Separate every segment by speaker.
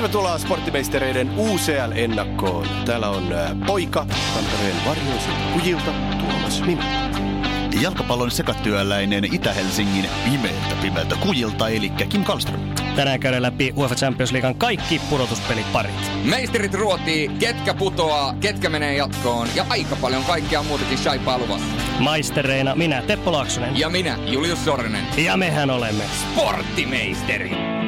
Speaker 1: Tervetuloa sporttimeistereiden UCL-ennakkoon. Täällä on äh, poika Tampereen varjoisin kujilta Tuomas Nimet.
Speaker 2: Jalkapallon sekatyöläinen Itä-Helsingin pimeältä pimeältä kujilta, eli Kim Kallström.
Speaker 3: Tänään käydään läpi UEFA Champions Leaguean kaikki pudotuspeliparit.
Speaker 4: Meisterit ruotii, ketkä putoaa, ketkä menee jatkoon ja aika paljon kaikkea muutakin shaipaa luvassa.
Speaker 3: Maistereina minä, Teppo Laaksonen.
Speaker 4: Ja minä, Julius Sorinen.
Speaker 3: Ja mehän olemme
Speaker 4: Sporttimeisteri.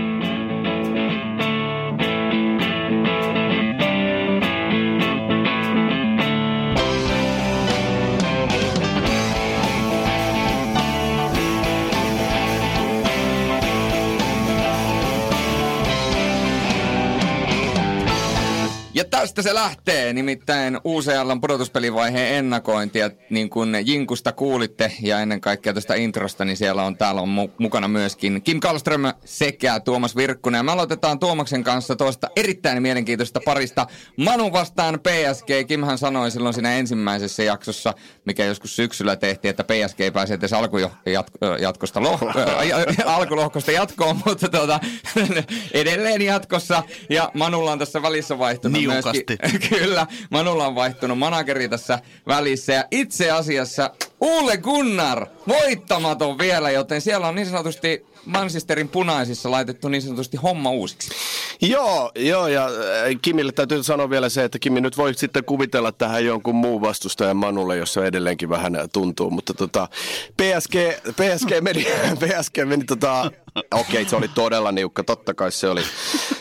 Speaker 4: Tästä se lähtee, nimittäin UCLn pudotuspelivaiheen ennakointi. Ja niin kuin Jinkusta kuulitte ja ennen kaikkea tästä introsta, niin siellä on täällä on mu- mukana myöskin Kim Kallström sekä Tuomas Virkkunen. Ja me aloitetaan Tuomaksen kanssa tuosta erittäin mielenkiintoisesta parista. Manu vastaan PSG. Kimhän sanoi silloin siinä ensimmäisessä jaksossa, mikä joskus syksyllä tehtiin, että PSG pääsee edes alkujatkosta loh- alkulohkosta jatkoon, mutta tuota, edelleen jatkossa. Ja Manulla on tässä välissä vaihtunut
Speaker 2: Niukasti.
Speaker 4: Myöskin. Kyllä, Manulla on vaihtunut manageri tässä välissä. Ja itse asiassa Ulle Gunnar, voittamaton vielä, joten siellä on niin sanotusti Manchesterin punaisissa laitettu niin sanotusti homma uusiksi.
Speaker 1: Joo, joo, ja äh, Kimille täytyy sanoa vielä se, että Kimi nyt voi sitten kuvitella tähän jonkun muun vastustajan Manulle, jossa edelleenkin vähän tuntuu, mutta tota, PSG, PSG meni, PSG meni tota, okei, okay, se oli todella niukka, totta kai se oli,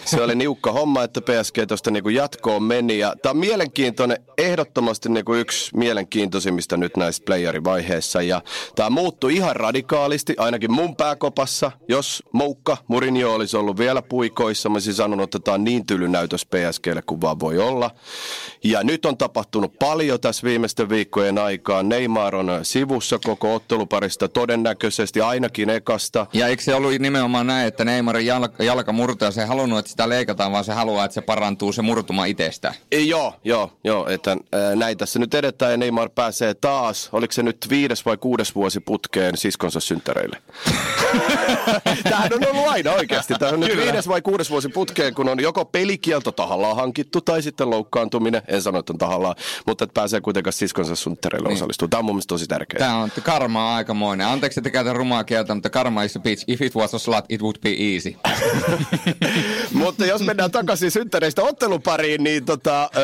Speaker 1: se oli niukka homma, että PSG tuosta niinku jatkoon meni, ja tämä on mielenkiintoinen, ehdottomasti niinku yksi mielenkiintoisimmista nyt näissä playerivaiheissa, ja tämä muuttui ihan radikaalisti, ainakin mun pääkopassa, jos Moukka, Mourinho olisi ollut vielä puikoissa, mä olisin sanonut, että tämä on niin tyly näytös PSGlle kuin vaan voi olla. Ja nyt on tapahtunut paljon tässä viimeisten viikkojen aikaan. Neymar on sivussa koko otteluparista todennäköisesti ainakin ekasta.
Speaker 4: Ja eikö se ollut nimenomaan näin, että Neymarin jalka, jalka murtuu ja se ei halunnut, että sitä leikataan, vaan se haluaa, että se parantuu se murtuma itsestään.
Speaker 1: E, joo, joo, joo, että ää, näin tässä nyt edetään ja Neymar pääsee taas, oliko se nyt viides vai kuudes vuosi putkeen siskonsa synttäreille? Tämähän on ollut aina oikeasti. Tämä on nyt viides vai kuudes vuosi putkeen, kun on joko pelikielto tahallaan hankittu tai sitten loukkaantuminen. En sano, että on tahallaan, mutta että pääsee kuitenkaan siskonsa synttäreille niin. osallistumaan. Tämä on mun mielestä tosi tärkeää.
Speaker 4: Tämä on karma on aikamoinen. Anteeksi, että käytän rumaa kieltä, mutta karma is a bitch. If it was a slut, it would be easy.
Speaker 1: Mutta jos mennään takaisin synttäreistä ottelupariin, niin tota, ö,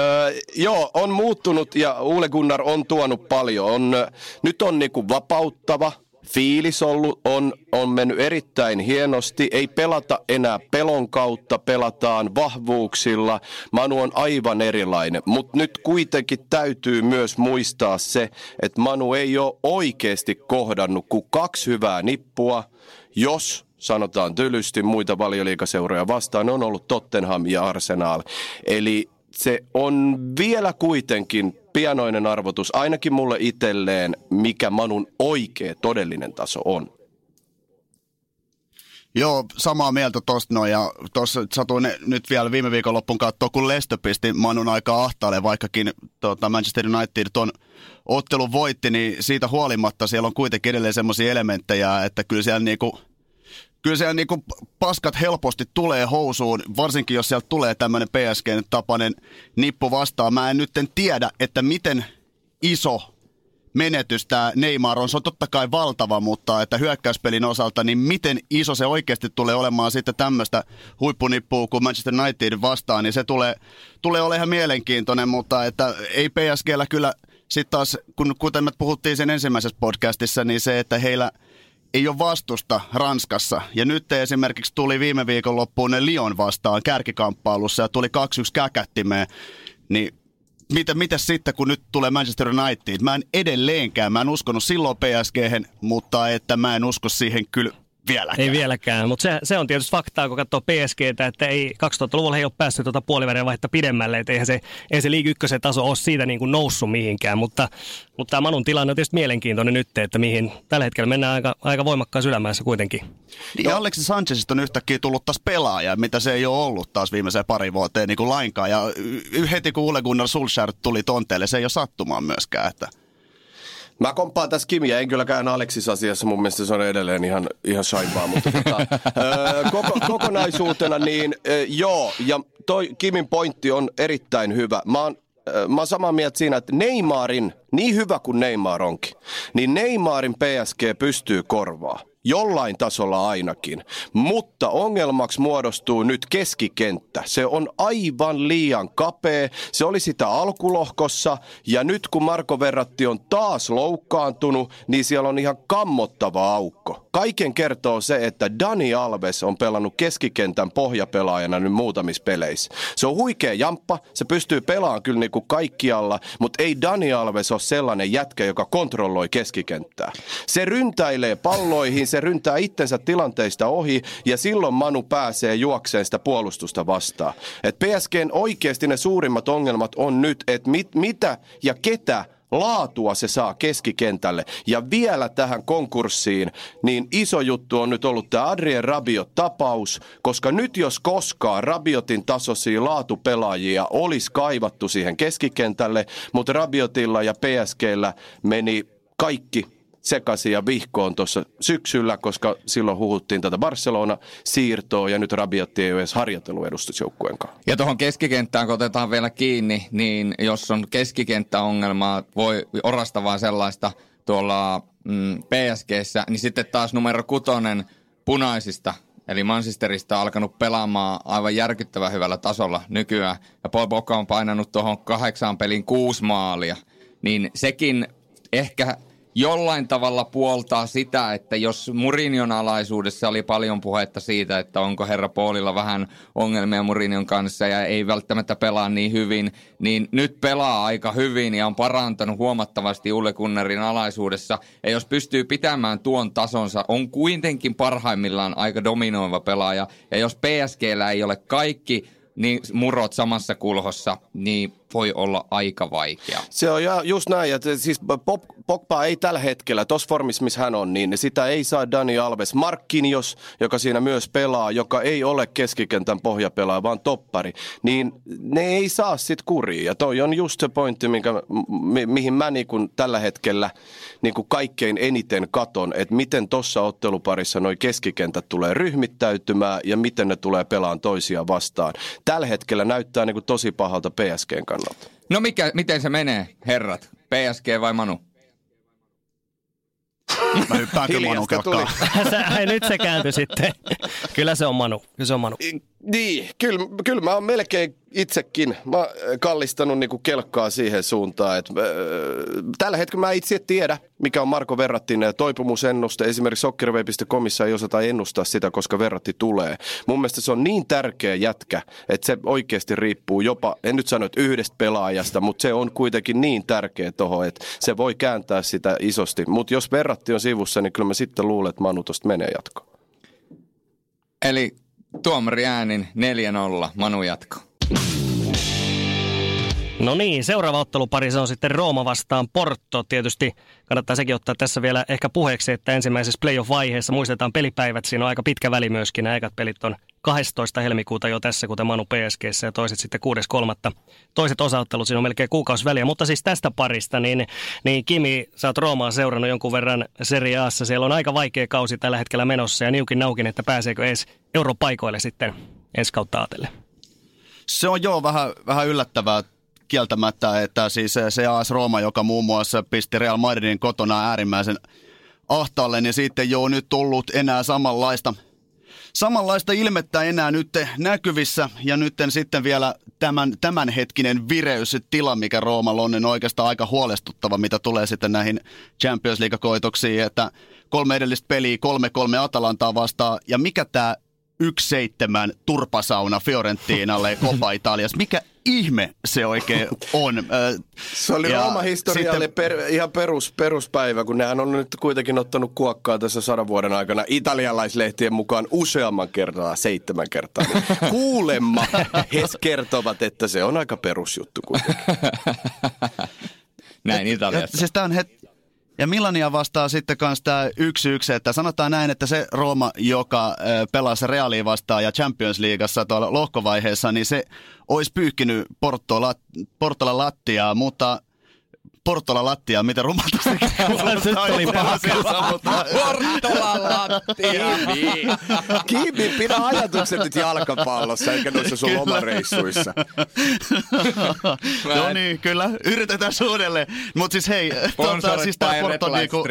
Speaker 1: joo, on muuttunut ja Ole Gunnar on tuonut paljon. On, nyt on niinku vapauttava, fiilis ollut, on, on mennyt erittäin hienosti. Ei pelata enää pelon kautta, pelataan vahvuuksilla. Manu on aivan erilainen, mutta nyt kuitenkin täytyy myös muistaa se, että Manu ei ole oikeasti kohdannut kuin kaksi hyvää nippua, jos sanotaan tylysti muita valioliikaseuroja vastaan, on ollut Tottenham ja Arsenal. Eli se on vielä kuitenkin pianoinen arvotus, ainakin mulle itselleen, mikä Manun oikea todellinen taso on.
Speaker 2: Joo, samaa mieltä tosta noin ja tuossa satuin nyt vielä viime viikon loppuun katsoa, kun Leicester pisti Manun aika ahtaalle, vaikkakin tota, Manchester United tuon ottelun voitti, niin siitä huolimatta siellä on kuitenkin edelleen semmoisia elementtejä, että kyllä siellä niinku, kyllä siellä niinku paskat helposti tulee housuun, varsinkin jos sieltä tulee tämmöinen PSG-tapainen nippu vastaan. Mä en nyt en tiedä, että miten iso menetys tämä Neymar on. Se on totta kai valtava, mutta että hyökkäyspelin osalta, niin miten iso se oikeasti tulee olemaan sitten tämmöistä huippunippua kuin Manchester United vastaan, niin se tulee, tulee olemaan ihan mielenkiintoinen, mutta että ei PSGllä kyllä sitten taas, kun, kuten me puhuttiin sen ensimmäisessä podcastissa, niin se, että heillä ei ole vastusta Ranskassa. Ja nyt esimerkiksi tuli viime viikon loppuun ne Lyon vastaan kärkikamppailussa ja tuli 2-1 käkättimeen. Niin mitä, mitä sitten, kun nyt tulee Manchester United? Mä en edelleenkään, mä en uskonut silloin psg mutta että mä en usko siihen kyllä vieläkään.
Speaker 3: Ei vieläkään, mutta se, se on tietysti faktaa, kun katsoo PSGtä, että ei 2000-luvulla ei ole päässyt tuota puolivälin vaihta pidemmälle, että eihän se, ei se Liigi ykkösen taso ole siitä niin kuin noussut mihinkään, mutta, mutta tämä Manun tilanne on tietysti mielenkiintoinen nyt, että mihin tällä hetkellä mennään aika, aika voimakkaassa ylämäessä kuitenkin.
Speaker 2: Niin Alexis Sanchezista on yhtäkkiä tullut taas pelaaja, mitä se ei ole ollut taas viimeiseen pari vuoteen niin kuin lainkaan, ja heti kun Ole Gunnar Solskjaer tuli tonteelle, se ei ole sattumaan myöskään, että
Speaker 1: Mä komppaan tässä Kimiä, en kylläkään Aleksis asiassa, mun mielestä se on edelleen ihan, ihan shaibaa, mutta tota, koko, kokonaisuutena niin joo, ja toi Kimin pointti on erittäin hyvä. Mä oon, mä oon samaa mieltä siinä, että Neymarin, niin hyvä kuin Neymar onkin, niin Neymarin PSG pystyy korvaa. Jollain tasolla ainakin. Mutta ongelmaksi muodostuu nyt keskikenttä. Se on aivan liian kapea. Se oli sitä alkulohkossa. Ja nyt kun Marko Verratti on taas loukkaantunut, niin siellä on ihan kammottava aukko. Kaiken kertoo se, että Dani Alves on pelannut keskikentän pohjapelaajana nyt muutamissa peleissä. Se on huikea jamppa, se pystyy pelaamaan kyllä niin kuin kaikkialla, mutta ei Dani Alves ole sellainen jätkä, joka kontrolloi keskikenttää. Se ryntäilee palloihin, se ryntää itsensä tilanteista ohi ja silloin Manu pääsee juokseen sitä puolustusta vastaan. Et PSGn oikeasti ne suurimmat ongelmat on nyt, että mit, mitä ja ketä laatua se saa keskikentälle. Ja vielä tähän konkurssiin, niin iso juttu on nyt ollut tämä Adrien Rabiot-tapaus, koska nyt jos koskaan Rabiotin tasoisia laatupelaajia olisi kaivattu siihen keskikentälle, mutta Rabiotilla ja PSGllä meni kaikki sekaisin ja vihkoon tuossa syksyllä, koska silloin huhuttiin tätä Barcelona-siirtoa ja nyt Rabiotti ei ole edes harjoitellut edustusjoukkueen kanssa.
Speaker 4: Ja tuohon keskikenttään, kun otetaan vielä kiinni, niin jos on keskikenttäongelmaa, voi orastavaa sellaista tuolla mm, PSGssä, niin sitten taas numero kutonen punaisista Eli Manchesterista on alkanut pelaamaan aivan järkyttävän hyvällä tasolla nykyään. Ja Paul Boka on painanut tuohon kahdeksaan pelin kuusi maalia. Niin sekin ehkä jollain tavalla puoltaa sitä, että jos Murinion alaisuudessa oli paljon puhetta siitä, että onko herra Paulilla vähän ongelmia Murinion kanssa ja ei välttämättä pelaa niin hyvin, niin nyt pelaa aika hyvin ja on parantanut huomattavasti Ulle Kunnerin alaisuudessa. Ja jos pystyy pitämään tuon tasonsa, on kuitenkin parhaimmillaan aika dominoiva pelaaja. Ja jos PSGllä ei ole kaikki niin murot samassa kulhossa, niin voi olla aika vaikea.
Speaker 1: Se on just näin, että siis Pop, Pogba ei tällä hetkellä, tuossa formissa missä hän on, niin sitä ei saa Dani Alves. Markkinios, joka siinä myös pelaa, joka ei ole keskikentän pohjapelaaja, vaan toppari, niin ne ei saa sit kuriin. Ja toi on just se pointti, minkä, mi, mihin mä niin kun tällä hetkellä niin kun kaikkein eniten katon, että miten tuossa otteluparissa noi keskikentät tulee ryhmittäytymään ja miten ne tulee pelaan toisia vastaan. Tällä hetkellä näyttää niin tosi pahalta PSGn kannalta.
Speaker 4: No mikä, miten se menee, herrat? PSG vai Manu?
Speaker 2: Mä hyppään kyllä Manu
Speaker 3: Nyt se kääntyi sitten. Kyllä se on Manu. Kyllä se on Manu.
Speaker 1: Niin, kyllä, kyllä mä oon melkein itsekin mä kallistanut niinku kelkkaa siihen suuntaan, että äh, tällä hetkellä mä itse tiedä, mikä on Marko Verrattin toipumusennuste. Esimerkiksi sokkerive.comissa ei osata ennustaa sitä, koska Verratti tulee. Mun mielestä se on niin tärkeä jätkä, että se oikeasti riippuu jopa, en nyt sano, että yhdestä pelaajasta, mutta se on kuitenkin niin tärkeä toho, että se voi kääntää sitä isosti. Mutta jos Verratti on sivussa, niin kyllä mä sitten luulen, että Manu tosta menee jatkoon.
Speaker 4: Eli tuomari äänin 4-0, Manu jatko.
Speaker 3: No niin, seuraava ottelupari se on sitten Rooma vastaan Porto. Tietysti kannattaa sekin ottaa tässä vielä ehkä puheeksi, että ensimmäisessä playoff-vaiheessa muistetaan pelipäivät. Siinä on aika pitkä väli myöskin. Nämä ekat pelit on 12. helmikuuta jo tässä, kuten Manu PSG ja toiset sitten 6.3. Toiset osaottelut, siinä on melkein kuukausi väliä. Mutta siis tästä parista, niin, niin Kimi, sä oot Roomaa seurannut jonkun verran Serie Aassa. Siellä on aika vaikea kausi tällä hetkellä menossa ja niukin naukin, että pääseekö edes europaikoille sitten ensi kautta ajatellen.
Speaker 2: Se on joo vähän, vähän yllättävää kieltämättä, että siis se AS Rooma, joka muun muassa pisti Real Madridin kotona äärimmäisen ahtaalle, niin ei ole nyt tullut enää samanlaista, samanlaista ilmettä enää nyt näkyvissä. Ja nyt sitten vielä tämän, tämänhetkinen vireystila, mikä Roomalla on, niin oikeastaan aika huolestuttava, mitä tulee sitten näihin Champions League-koitoksiin, että kolme edellistä peliä, kolme kolme Atalantaa vastaan. Ja mikä tämä 1-7 turpasauna Fiorentinalle Copa Italiassa. Mikä ihme se oikein on?
Speaker 1: Se oli ja Rooma historialle sitten... per, ihan perus, peruspäivä, kun nehän on nyt kuitenkin ottanut kuokkaa tässä sadan vuoden aikana italialaislehtien mukaan useamman kertaa, seitsemän kertaa. Niin kuulemma he kertovat, että se on aika perusjuttu kuitenkin.
Speaker 4: Näin Italiassa.
Speaker 2: siis tämä on het, ja Milania vastaa sitten kanssa tämä yksi yksi, että sanotaan näin, että se Rooma, joka pelasi Realiin vastaan ja Champions Leagueassa tuolla lohkovaiheessa, niin se olisi pyyhkinyt Portola, Portola lattiaa, mutta Portola lattia, miten rumalta
Speaker 3: Se oli paha.
Speaker 4: Portola lattia.
Speaker 1: Kimi, pidä ajatukset nyt jalkapallossa eikä noissa sun lomareissuissa.
Speaker 2: no niin, kyllä. Yritetään uudelleen. Mutta siis hei, tota, siis tää Porto niinku...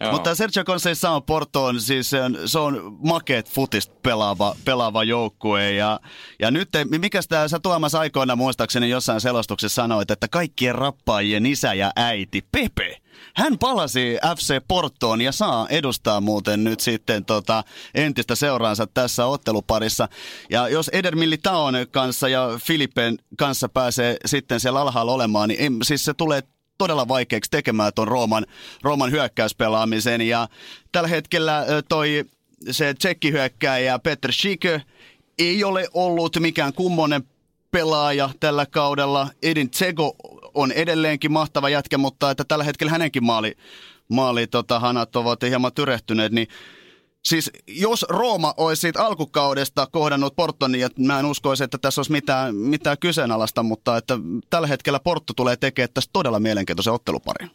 Speaker 4: Joo.
Speaker 2: Mutta Sergio Conceição on siis se on, se on makeet futista pelaava, pelaava joukkue. Ja, ja nyt, mikä tämä, sä Tuomas aikoina muistaakseni jossain selostuksessa sanoit, että kaikkien rappaajien isä ja äiti, Pepe, hän palasi FC Portoon ja saa edustaa muuten nyt sitten tota entistä seuraansa tässä otteluparissa. Ja jos Eder Militaon kanssa ja Filippen kanssa pääsee sitten siellä alhaalla olemaan, niin em, siis se tulee todella vaikeaksi tekemään tuon Rooman, Rooman hyökkäyspelaamisen. Ja tällä hetkellä toi se tsekkihyökkääjä Petr Schikö ei ole ollut mikään kummonen pelaaja tällä kaudella. Edin Tsego on edelleenkin mahtava jätkä, mutta että tällä hetkellä hänenkin maali, maali tota, hanat ovat hieman tyrehtyneet, niin Siis jos Rooma olisi siitä alkukaudesta kohdannut Porton, niin mä en uskoisi, että tässä olisi mitään, mitään kyseenalaista, mutta että tällä hetkellä Porto tulee tekemään tästä todella mielenkiintoisen otteluparin.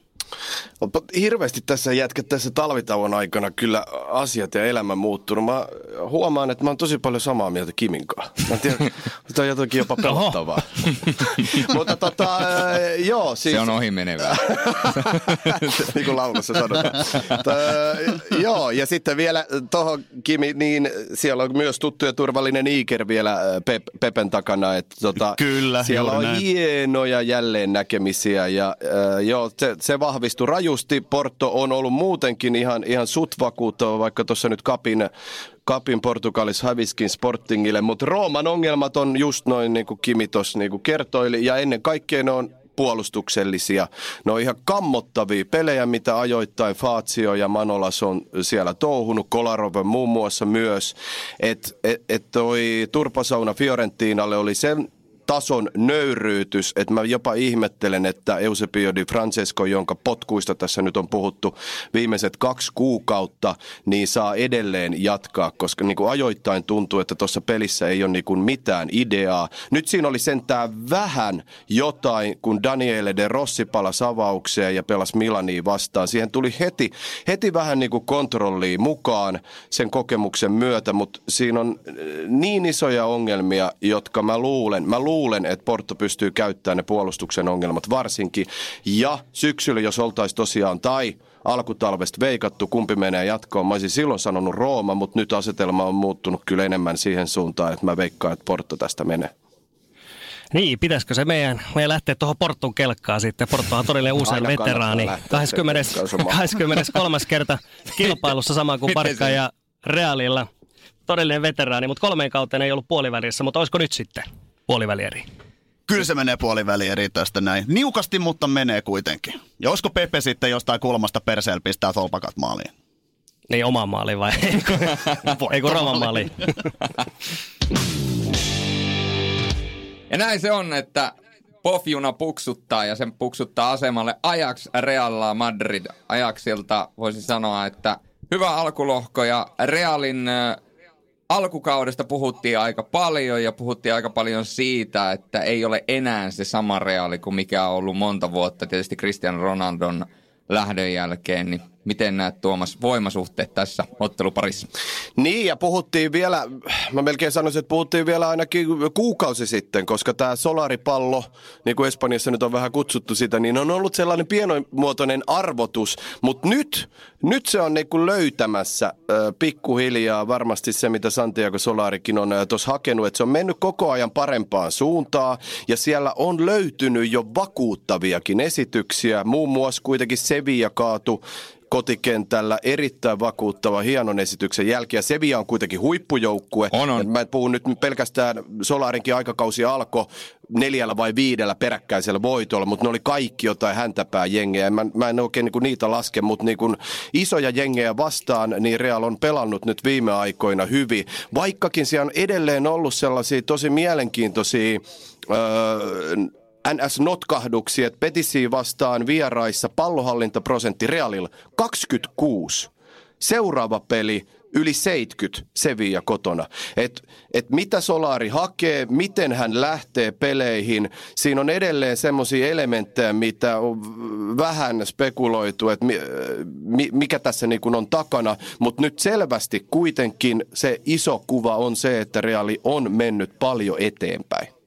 Speaker 1: Mutta hirveästi tässä jätkä tässä talvitauon aikana kyllä asiat ja elämä muuttunut. Mä huomaan, että mä oon tosi paljon samaa mieltä Kimin kanssa. Mä tiedän, tämä on jotenkin jopa pelottavaa. Mutta tota, äh, joo. Siis...
Speaker 4: Se on ohi menevää.
Speaker 1: niin kuin laulussa sanotaan. Tö, joo, ja sitten vielä tuohon Kimi, niin siellä on myös tuttu ja turvallinen Iker vielä Pep, Pepen takana. Että tota,
Speaker 2: Kyllä,
Speaker 1: Siellä on
Speaker 2: näin.
Speaker 1: hienoja jälleen näkemisiä ja äh, joo, se, se vahvistui rajusti. Porto on ollut muutenkin ihan, ihan sut vakuuttava, vaikka tuossa nyt kapin Kapin Portugalissa häviskin Sportingille, mutta Rooman ongelmat on just noin niin kuin Kimi tuossa niin kertoili, ja ennen kaikkea ne on puolustuksellisia. Ne on ihan kammottavia pelejä, mitä ajoittain Fazio ja Manolas on siellä touhunut, Kolarov muun muassa myös. Että et, et toi turpasauna Fiorentinalle oli sen tason nöyryytys, että mä jopa ihmettelen, että Eusebio Di Francesco, jonka potkuista tässä nyt on puhuttu viimeiset kaksi kuukautta, niin saa edelleen jatkaa, koska niin kuin ajoittain tuntuu, että tuossa pelissä ei ole niin kuin mitään ideaa. Nyt siinä oli sentään vähän jotain, kun Daniele De Rossi palasi avaukseen ja pelasi Milaniin vastaan. Siihen tuli heti, heti vähän niin kuin kontrolliin mukaan sen kokemuksen myötä, mutta siinä on äh, niin isoja ongelmia, jotka mä luulen, mä luulen, että Porto pystyy käyttämään ne puolustuksen ongelmat varsinkin. Ja syksyllä, jos oltaisiin tosiaan, tai alkutalvesta veikattu, kumpi menee jatkoon. Mä olisin silloin sanonut Rooma, mutta nyt asetelma on muuttunut kyllä enemmän siihen suuntaan, että mä veikkaan, että Porto tästä menee.
Speaker 3: Niin, pitäisikö se meidän, meidän lähteä tuohon Portun kelkkaan sitten? Porto on todellinen usein veteraani.
Speaker 1: lähteä
Speaker 3: 20,
Speaker 1: sen kelkkaan,
Speaker 3: 23. kerta kilpailussa sama kuin Parkka
Speaker 4: se-
Speaker 3: ja Realilla. Todellinen veteraani, mutta kolmeen kauteen ei ollut puolivälissä, mutta olisiko nyt sitten puolivälieri?
Speaker 2: Kyllä se menee puoliväliin eri tästä näin. Niukasti, mutta menee kuitenkin. Ja olisiko Pepe sitten jostain kulmasta perseellä pistää tolpakat maaliin?
Speaker 3: Niin omaan maaliin vai ei kun, Roman maaliin?
Speaker 4: Ja näin se on, että Pofjuna puksuttaa ja sen puksuttaa asemalle Ajax Realla Madrid. Ajaxilta voisi sanoa, että hyvä alkulohko ja Realin alkukaudesta puhuttiin aika paljon ja puhuttiin aika paljon siitä, että ei ole enää se sama Reali kuin mikä on ollut monta vuotta. Tietysti Cristiano Ronaldon lähdön jälkeen, niin miten näet Tuomas voimasuhteet tässä otteluparissa?
Speaker 1: Niin, ja puhuttiin vielä, mä melkein sanoisin, että puhuttiin vielä ainakin kuukausi sitten, koska tämä solaripallo, niin kuin Espanjassa nyt on vähän kutsuttu sitä, niin on ollut sellainen pienomuotoinen arvotus, mutta nyt, nyt se on niin kuin löytämässä pikkuhiljaa varmasti se, mitä Santiago Solarikin on tuossa hakenut, että se on mennyt koko ajan parempaan suuntaan, ja siellä on löytynyt jo vakuuttaviakin esityksiä, muun muassa kuitenkin Sevilla kaatu kotikentällä erittäin vakuuttava hienon esityksen jälkeen. Ja Sevilla on kuitenkin huippujoukkue.
Speaker 4: On, on.
Speaker 1: Mä en puhu nyt pelkästään Solarinkin aikakausi alkoi neljällä vai viidellä peräkkäisellä voitolla, mutta ne oli kaikki jotain häntäpää jengejä. Mä, mä en oikein niinku niitä laske, mutta niinku isoja jengejä vastaan, niin Real on pelannut nyt viime aikoina hyvin. Vaikkakin siellä on edelleen ollut sellaisia tosi mielenkiintoisia... Öö, NS-notkahduksia, että Petisiä vastaan vieraissa pallohallintaprosentti Realilla 26. Seuraava peli yli 70 Sevilla kotona. Et, et mitä Solari hakee, miten hän lähtee peleihin. Siinä on edelleen semmoisia elementtejä, mitä on vähän spekuloitu, että mikä tässä niin on takana. Mutta nyt selvästi kuitenkin se iso kuva on se, että Reali on mennyt paljon eteenpäin.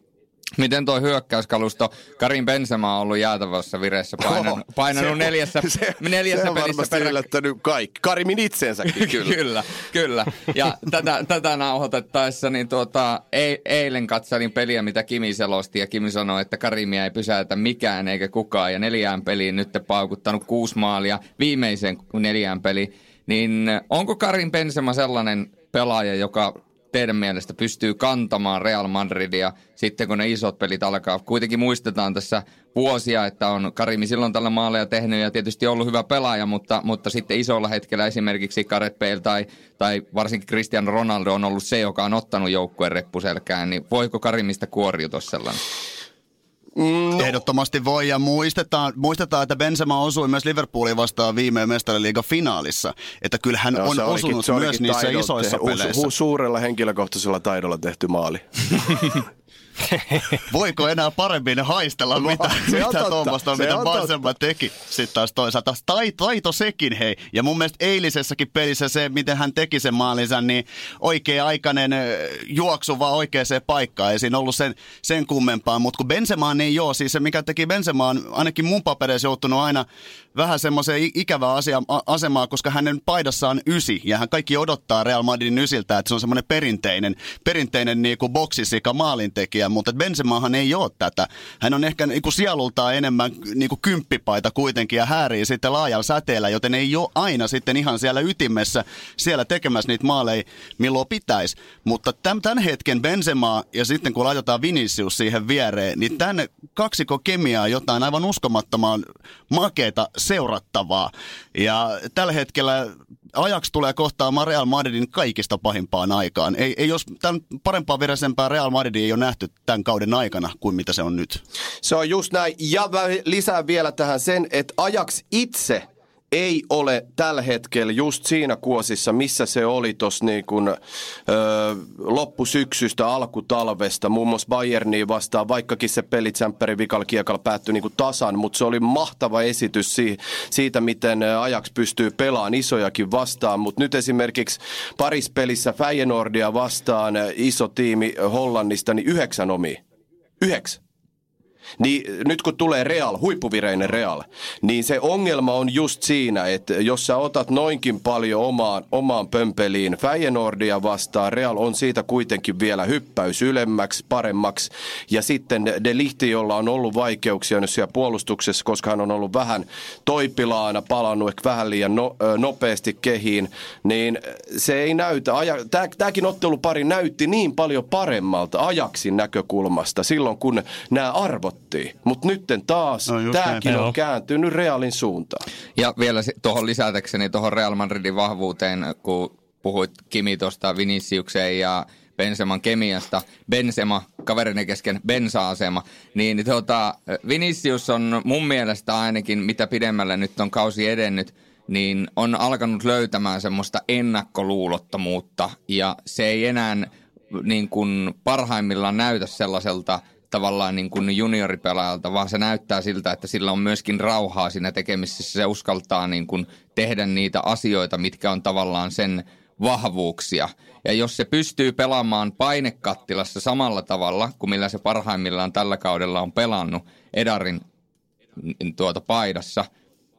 Speaker 4: Miten tuo hyökkäyskalusto, Karin Benzema on ollut jäätävässä vireessä painanut, painanut se, neljässä,
Speaker 1: se,
Speaker 4: neljässä
Speaker 1: se
Speaker 4: pelissä.
Speaker 1: Se on yllättänyt kaikki. Karimin itsensäkin kyllä.
Speaker 4: kyllä, kyllä. Ja tätä, tätä nauhoitettaessa, niin tuota, e, eilen katselin peliä, mitä Kimi selosti, ja Kimi sanoi, että Karimia ei pysäytä mikään eikä kukaan, ja neljään peliin nyt paukuttanut kuusi maalia viimeisen neljään peliin. Niin onko Karin Benzema sellainen pelaaja, joka teidän mielestä pystyy kantamaan Real Madridia sitten, kun ne isot pelit alkaa? Kuitenkin muistetaan tässä vuosia, että on Karimi silloin tällä maaleja tehnyt ja tietysti ollut hyvä pelaaja, mutta, mutta sitten isolla hetkellä esimerkiksi Gareth Bale tai, tai varsinkin Cristiano Ronaldo on ollut se, joka on ottanut joukkueen reppuselkään, niin voiko Karimista kuoriutua sellainen?
Speaker 2: No. Ehdottomasti voi ja muistetaan, muistetaan, että Benzema osui myös Liverpoolin vastaan viime mestariliigan finaalissa. Että kyllä hän no, on osunut olikin, myös niissä isoissa peleissä.
Speaker 1: Suurella henkilökohtaisella taidolla tehty maali.
Speaker 2: Voiko enää paremmin haistella, mitä, se mitä tuommoista, mitä Benzema teki. Sitten taas toisaalta taito, taito sekin, hei. Ja mun mielestä eilisessäkin pelissä se, miten hän teki sen maalinsa, niin oikea-aikainen juoksu vaan oikeaan paikkaan. Ei siinä ollut sen, sen kummempaa, mutta kun Benzema ei ole, siis se mikä teki Benzema on ainakin mun papereissa joutunut aina vähän semmoiseen ikävää asia, asemaa, koska hänen paidassa on ysi ja hän kaikki odottaa Real Madridin ysiltä, että se on semmoinen perinteinen, perinteinen niin kuin boksisika maalintekijä, mutta Benzemahan ei ole tätä. Hän on ehkä niin kuin sielultaan enemmän niin kuin kymppipaita kuitenkin ja häärii sitten laajalla säteellä, joten ei ole aina sitten ihan siellä ytimessä siellä tekemässä niitä maaleja, milloin pitäisi. Mutta tämän, tämän hetken Benzema ja sitten kun laitetaan Vinicius siihen viereen, niin tänne kaksiko kemiaa jotain aivan uskomattoman makeeta seurattavaa. Ja tällä hetkellä ajaksi tulee kohtaamaan Real Madridin kaikista pahimpaan aikaan. Ei, ei jos tämän parempaa veresempää Real Madridia ei ole nähty tämän kauden aikana kuin mitä se on nyt.
Speaker 1: Se on just näin. Ja lisää vielä tähän sen, että ajaksi itse – ei ole tällä hetkellä just siinä kuosissa, missä se oli tuossa niin loppusyksystä, alkutalvesta, muun muassa Bayerniin vastaan, vaikkakin se peli Tsemppärin vikalla kiekalla päättyi niin kuin tasan, mutta se oli mahtava esitys si- siitä, miten ajaksi pystyy pelaamaan isojakin vastaan, mutta nyt esimerkiksi pelissä Feyenoordia vastaan iso tiimi Hollannista, niin yhdeksän omi. Yhdeksän. Niin nyt kun tulee Real, huippuvireinen Real, niin se ongelma on just siinä, että jos sä otat noinkin paljon omaan, omaan pömpeliin Feyenoordia vastaan, Real on siitä kuitenkin vielä hyppäys ylemmäksi, paremmaksi. Ja sitten De Lichti, jolla on ollut vaikeuksia nyt siellä puolustuksessa, koska hän on ollut vähän toipilaana, palannut ehkä vähän liian no, nopeasti kehiin, niin se ei näytä. Tämäkin ottelupari näytti niin paljon paremmalta ajaksin näkökulmasta silloin, kun nämä arvot odottiin. Mutta nyt taas no tämäkin näin. on kääntynyt Realin suuntaan.
Speaker 4: Ja vielä tuohon lisätäkseni tuohon Real Madridin vahvuuteen, kun puhuit Kimi tuosta Viniciukseen ja Benseman kemiasta, Benzema, kavereiden kesken bensa-asema, niin tuota, Vinicius on mun mielestä ainakin, mitä pidemmälle nyt on kausi edennyt, niin on alkanut löytämään semmoista ennakkoluulottomuutta ja se ei enää niin kuin parhaimmillaan näytä sellaiselta – tavallaan niin kuin junioripelaajalta, vaan se näyttää siltä, että sillä on myöskin rauhaa siinä tekemisessä. Se uskaltaa niin kuin tehdä niitä asioita, mitkä on tavallaan sen vahvuuksia. Ja jos se pystyy pelaamaan painekattilassa samalla tavalla kuin millä se parhaimmillaan tällä kaudella on pelannut Edarin tuota paidassa,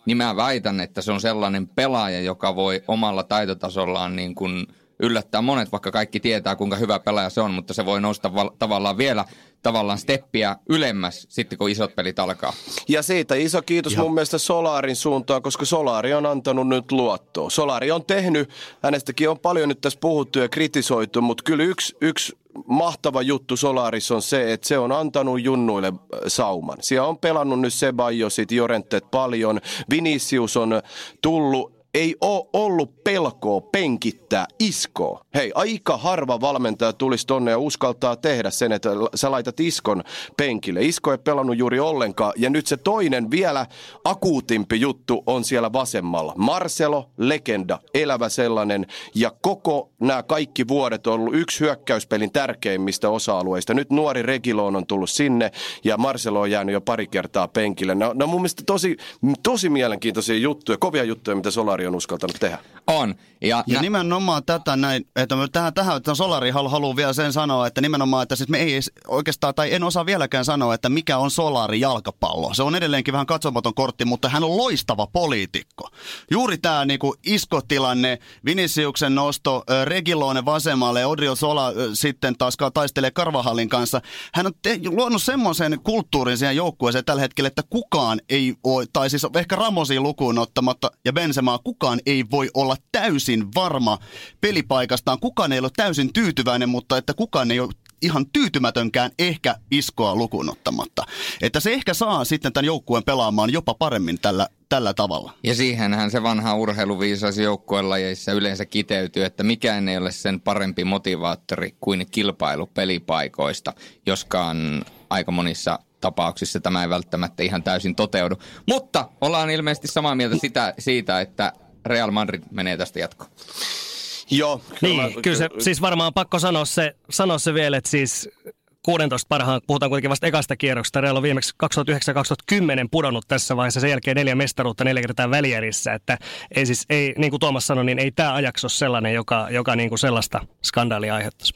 Speaker 4: niin mä väitän, että se on sellainen pelaaja, joka voi omalla taitotasollaan niin kuin – yllättää monet, vaikka kaikki tietää, kuinka hyvä pelaaja se on, mutta se voi nousta val- tavallaan vielä tavallaan steppiä ylemmäs sitten, kun isot pelit alkaa.
Speaker 1: Ja siitä iso kiitos Ihan. mun mielestä Solarin suuntaan, koska Solari on antanut nyt luottoa. Solari on tehnyt, hänestäkin on paljon nyt tässä puhuttu ja kritisoitu, mutta kyllä yksi, yksi mahtava juttu Solaris on se, että se on antanut junnuille äh, sauman. Siellä on pelannut nyt Sebajosit, Jorentet paljon. Vinicius on tullut ei ole ollut pelkoa penkittää iskoa. Hei, aika harva valmentaja tulisi tonne ja uskaltaa tehdä sen, että sä laitat iskon penkille. Isko ei pelannut juuri ollenkaan. Ja nyt se toinen vielä akuutimpi juttu on siellä vasemmalla. Marcelo, legenda, elävä sellainen. Ja koko nämä kaikki vuodet on ollut yksi hyökkäyspelin tärkeimmistä osa-alueista. Nyt nuori Regiloon on tullut sinne ja Marcelo on jäänyt jo pari kertaa penkille. No, no mun mielestä tosi, tosi mielenkiintoisia juttuja, kovia juttuja, mitä Solari on uskaltanut tehdä.
Speaker 4: On.
Speaker 2: Ja, ja nä- nimenomaan tätä näin, että me tähän, tähän että Solari haluaa vielä sen sanoa, että nimenomaan, että siis me ei oikeastaan, tai en osaa vieläkään sanoa, että mikä on Solari jalkapallo. Se on edelleenkin vähän katsomaton kortti, mutta hän on loistava poliitikko. Juuri tämä niinku iskotilanne, Viniciuksen nosto, Regiloone vasemmalle, Odrio Sola sitten taas taistelee Karvahallin kanssa. Hän on te- luonut semmoisen kulttuurin siihen joukkueeseen tällä hetkellä, että kukaan ei voi, tai siis ehkä Ramosi lukuun ottamatta ja Bensemaa, kukaan ei voi olla täysin varma pelipaikastaan. Kukaan ei ole täysin tyytyväinen, mutta että kukaan ei ole ihan tyytymätönkään ehkä iskoa lukuun ottamatta. Että se ehkä saa sitten tämän joukkueen pelaamaan jopa paremmin tällä, tällä tavalla.
Speaker 4: Ja siihenhän se vanha urheiluviisas joukkuelajeissa yleensä kiteytyy, että mikään ei ole sen parempi motivaattori kuin kilpailu pelipaikoista, joskaan aika monissa tapauksissa tämä ei välttämättä ihan täysin toteudu. Mutta ollaan ilmeisesti samaa mieltä sitä, siitä, että Real Madrid menee tästä jatkoon.
Speaker 1: Joo.
Speaker 3: Kyllä, niin, kyllä se, siis varmaan pakko sanoa se, sanoa se vielä, että siis 16 parhaan, puhutaan kuitenkin vasta ekasta kierroksesta. Real on viimeksi 2009-2010 pudonnut tässä vaiheessa, sen jälkeen neljä mestaruutta neljä kertaa välierissä. Että ei siis, ei, niin kuin Tuomas sanoi, niin ei tämä ajaksi ole sellainen, joka, joka niin kuin sellaista skandaalia aiheuttaisi.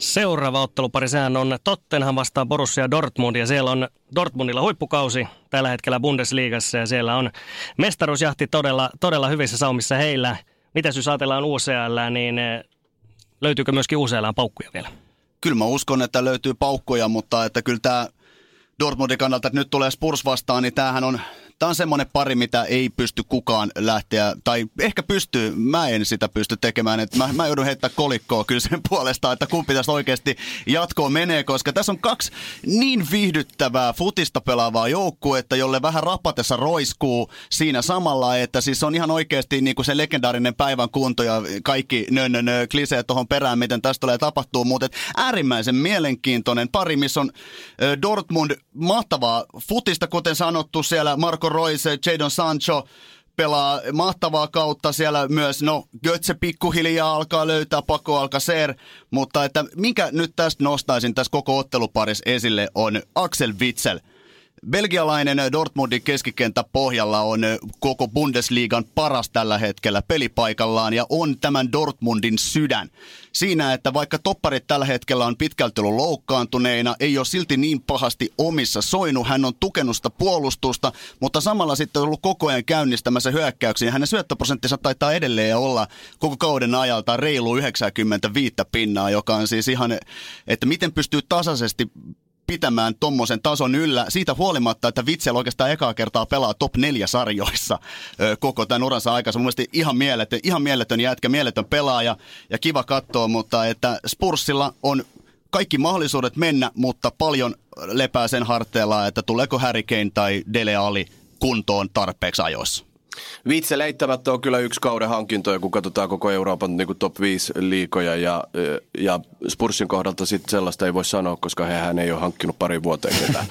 Speaker 3: Seuraava ottelupari, sehän on Tottenham vastaan Borussia Dortmund ja siellä on Dortmundilla huippukausi tällä hetkellä Bundesliigassa ja siellä on mestaruusjahti todella, todella hyvissä saumissa heillä. Mitä jos ajatellaan UCL, niin eh, löytyykö myöskin UCL paukkuja vielä?
Speaker 2: Kyllä mä uskon, että löytyy paukkuja, mutta että kyllä tämä Dortmundin kannalta, että nyt tulee Spurs vastaan, niin tämähän on Tämä on semmoinen pari, mitä ei pysty kukaan lähteä, tai ehkä pystyy, mä en sitä pysty tekemään. Että mä, mä joudun heittämään kolikkoa kyllä sen puolesta, että kumpi tässä oikeasti jatkoon menee, koska tässä on kaksi niin viihdyttävää futista pelaavaa joukkuetta, jolle vähän rapatessa roiskuu siinä samalla, että siis on ihan oikeasti niin kuin se legendaarinen päivän kunto ja kaikki nö, nö, kliseet tuohon perään, miten tästä tulee tapahtuu, mutta äärimmäisen mielenkiintoinen pari, missä on Dortmund mahtavaa futista, kuten sanottu, siellä Marco Royce, Jadon Sancho pelaa mahtavaa kautta siellä myös, no Götze pikkuhiljaa alkaa löytää Pako Alcacer, mutta että minkä nyt tästä nostaisin tässä koko otteluparissa esille on Axel Witsel – Belgialainen Dortmundin keskikenttä pohjalla on koko Bundesliigan paras tällä hetkellä pelipaikallaan ja on tämän Dortmundin sydän. Siinä, että vaikka topparit tällä hetkellä on pitkälti ollut loukkaantuneina, ei ole silti niin pahasti omissa soinut. Hän on tukenut sitä puolustusta, mutta samalla sitten ollut koko ajan käynnistämässä hyökkäyksiä. Hänen syöttöprosenttinsa taitaa edelleen olla koko kauden ajalta reilu 95 pinnaa, joka on siis ihan, että miten pystyy tasaisesti pitämään tommosen tason yllä siitä huolimatta, että Vitsel oikeastaan ekaa kertaa pelaa top neljä sarjoissa ö, koko tämän uransa aikansa. Mun mielestä ihan mieletön, ihan mieletön jätkä, mieletön pelaaja ja kiva katsoa, mutta että Spursilla on kaikki mahdollisuudet mennä, mutta paljon lepää sen harteella, että tuleeko Harry Kane tai Dele Ali kuntoon tarpeeksi ajoissa.
Speaker 1: Vitse leittämättä on kyllä yksi kauden hankintoja, kun katsotaan koko Euroopan niin top 5 liikoja ja, ja Spursin kohdalta sitten sellaista ei voi sanoa, koska hän ei ole hankkinut pari vuoteen ketään.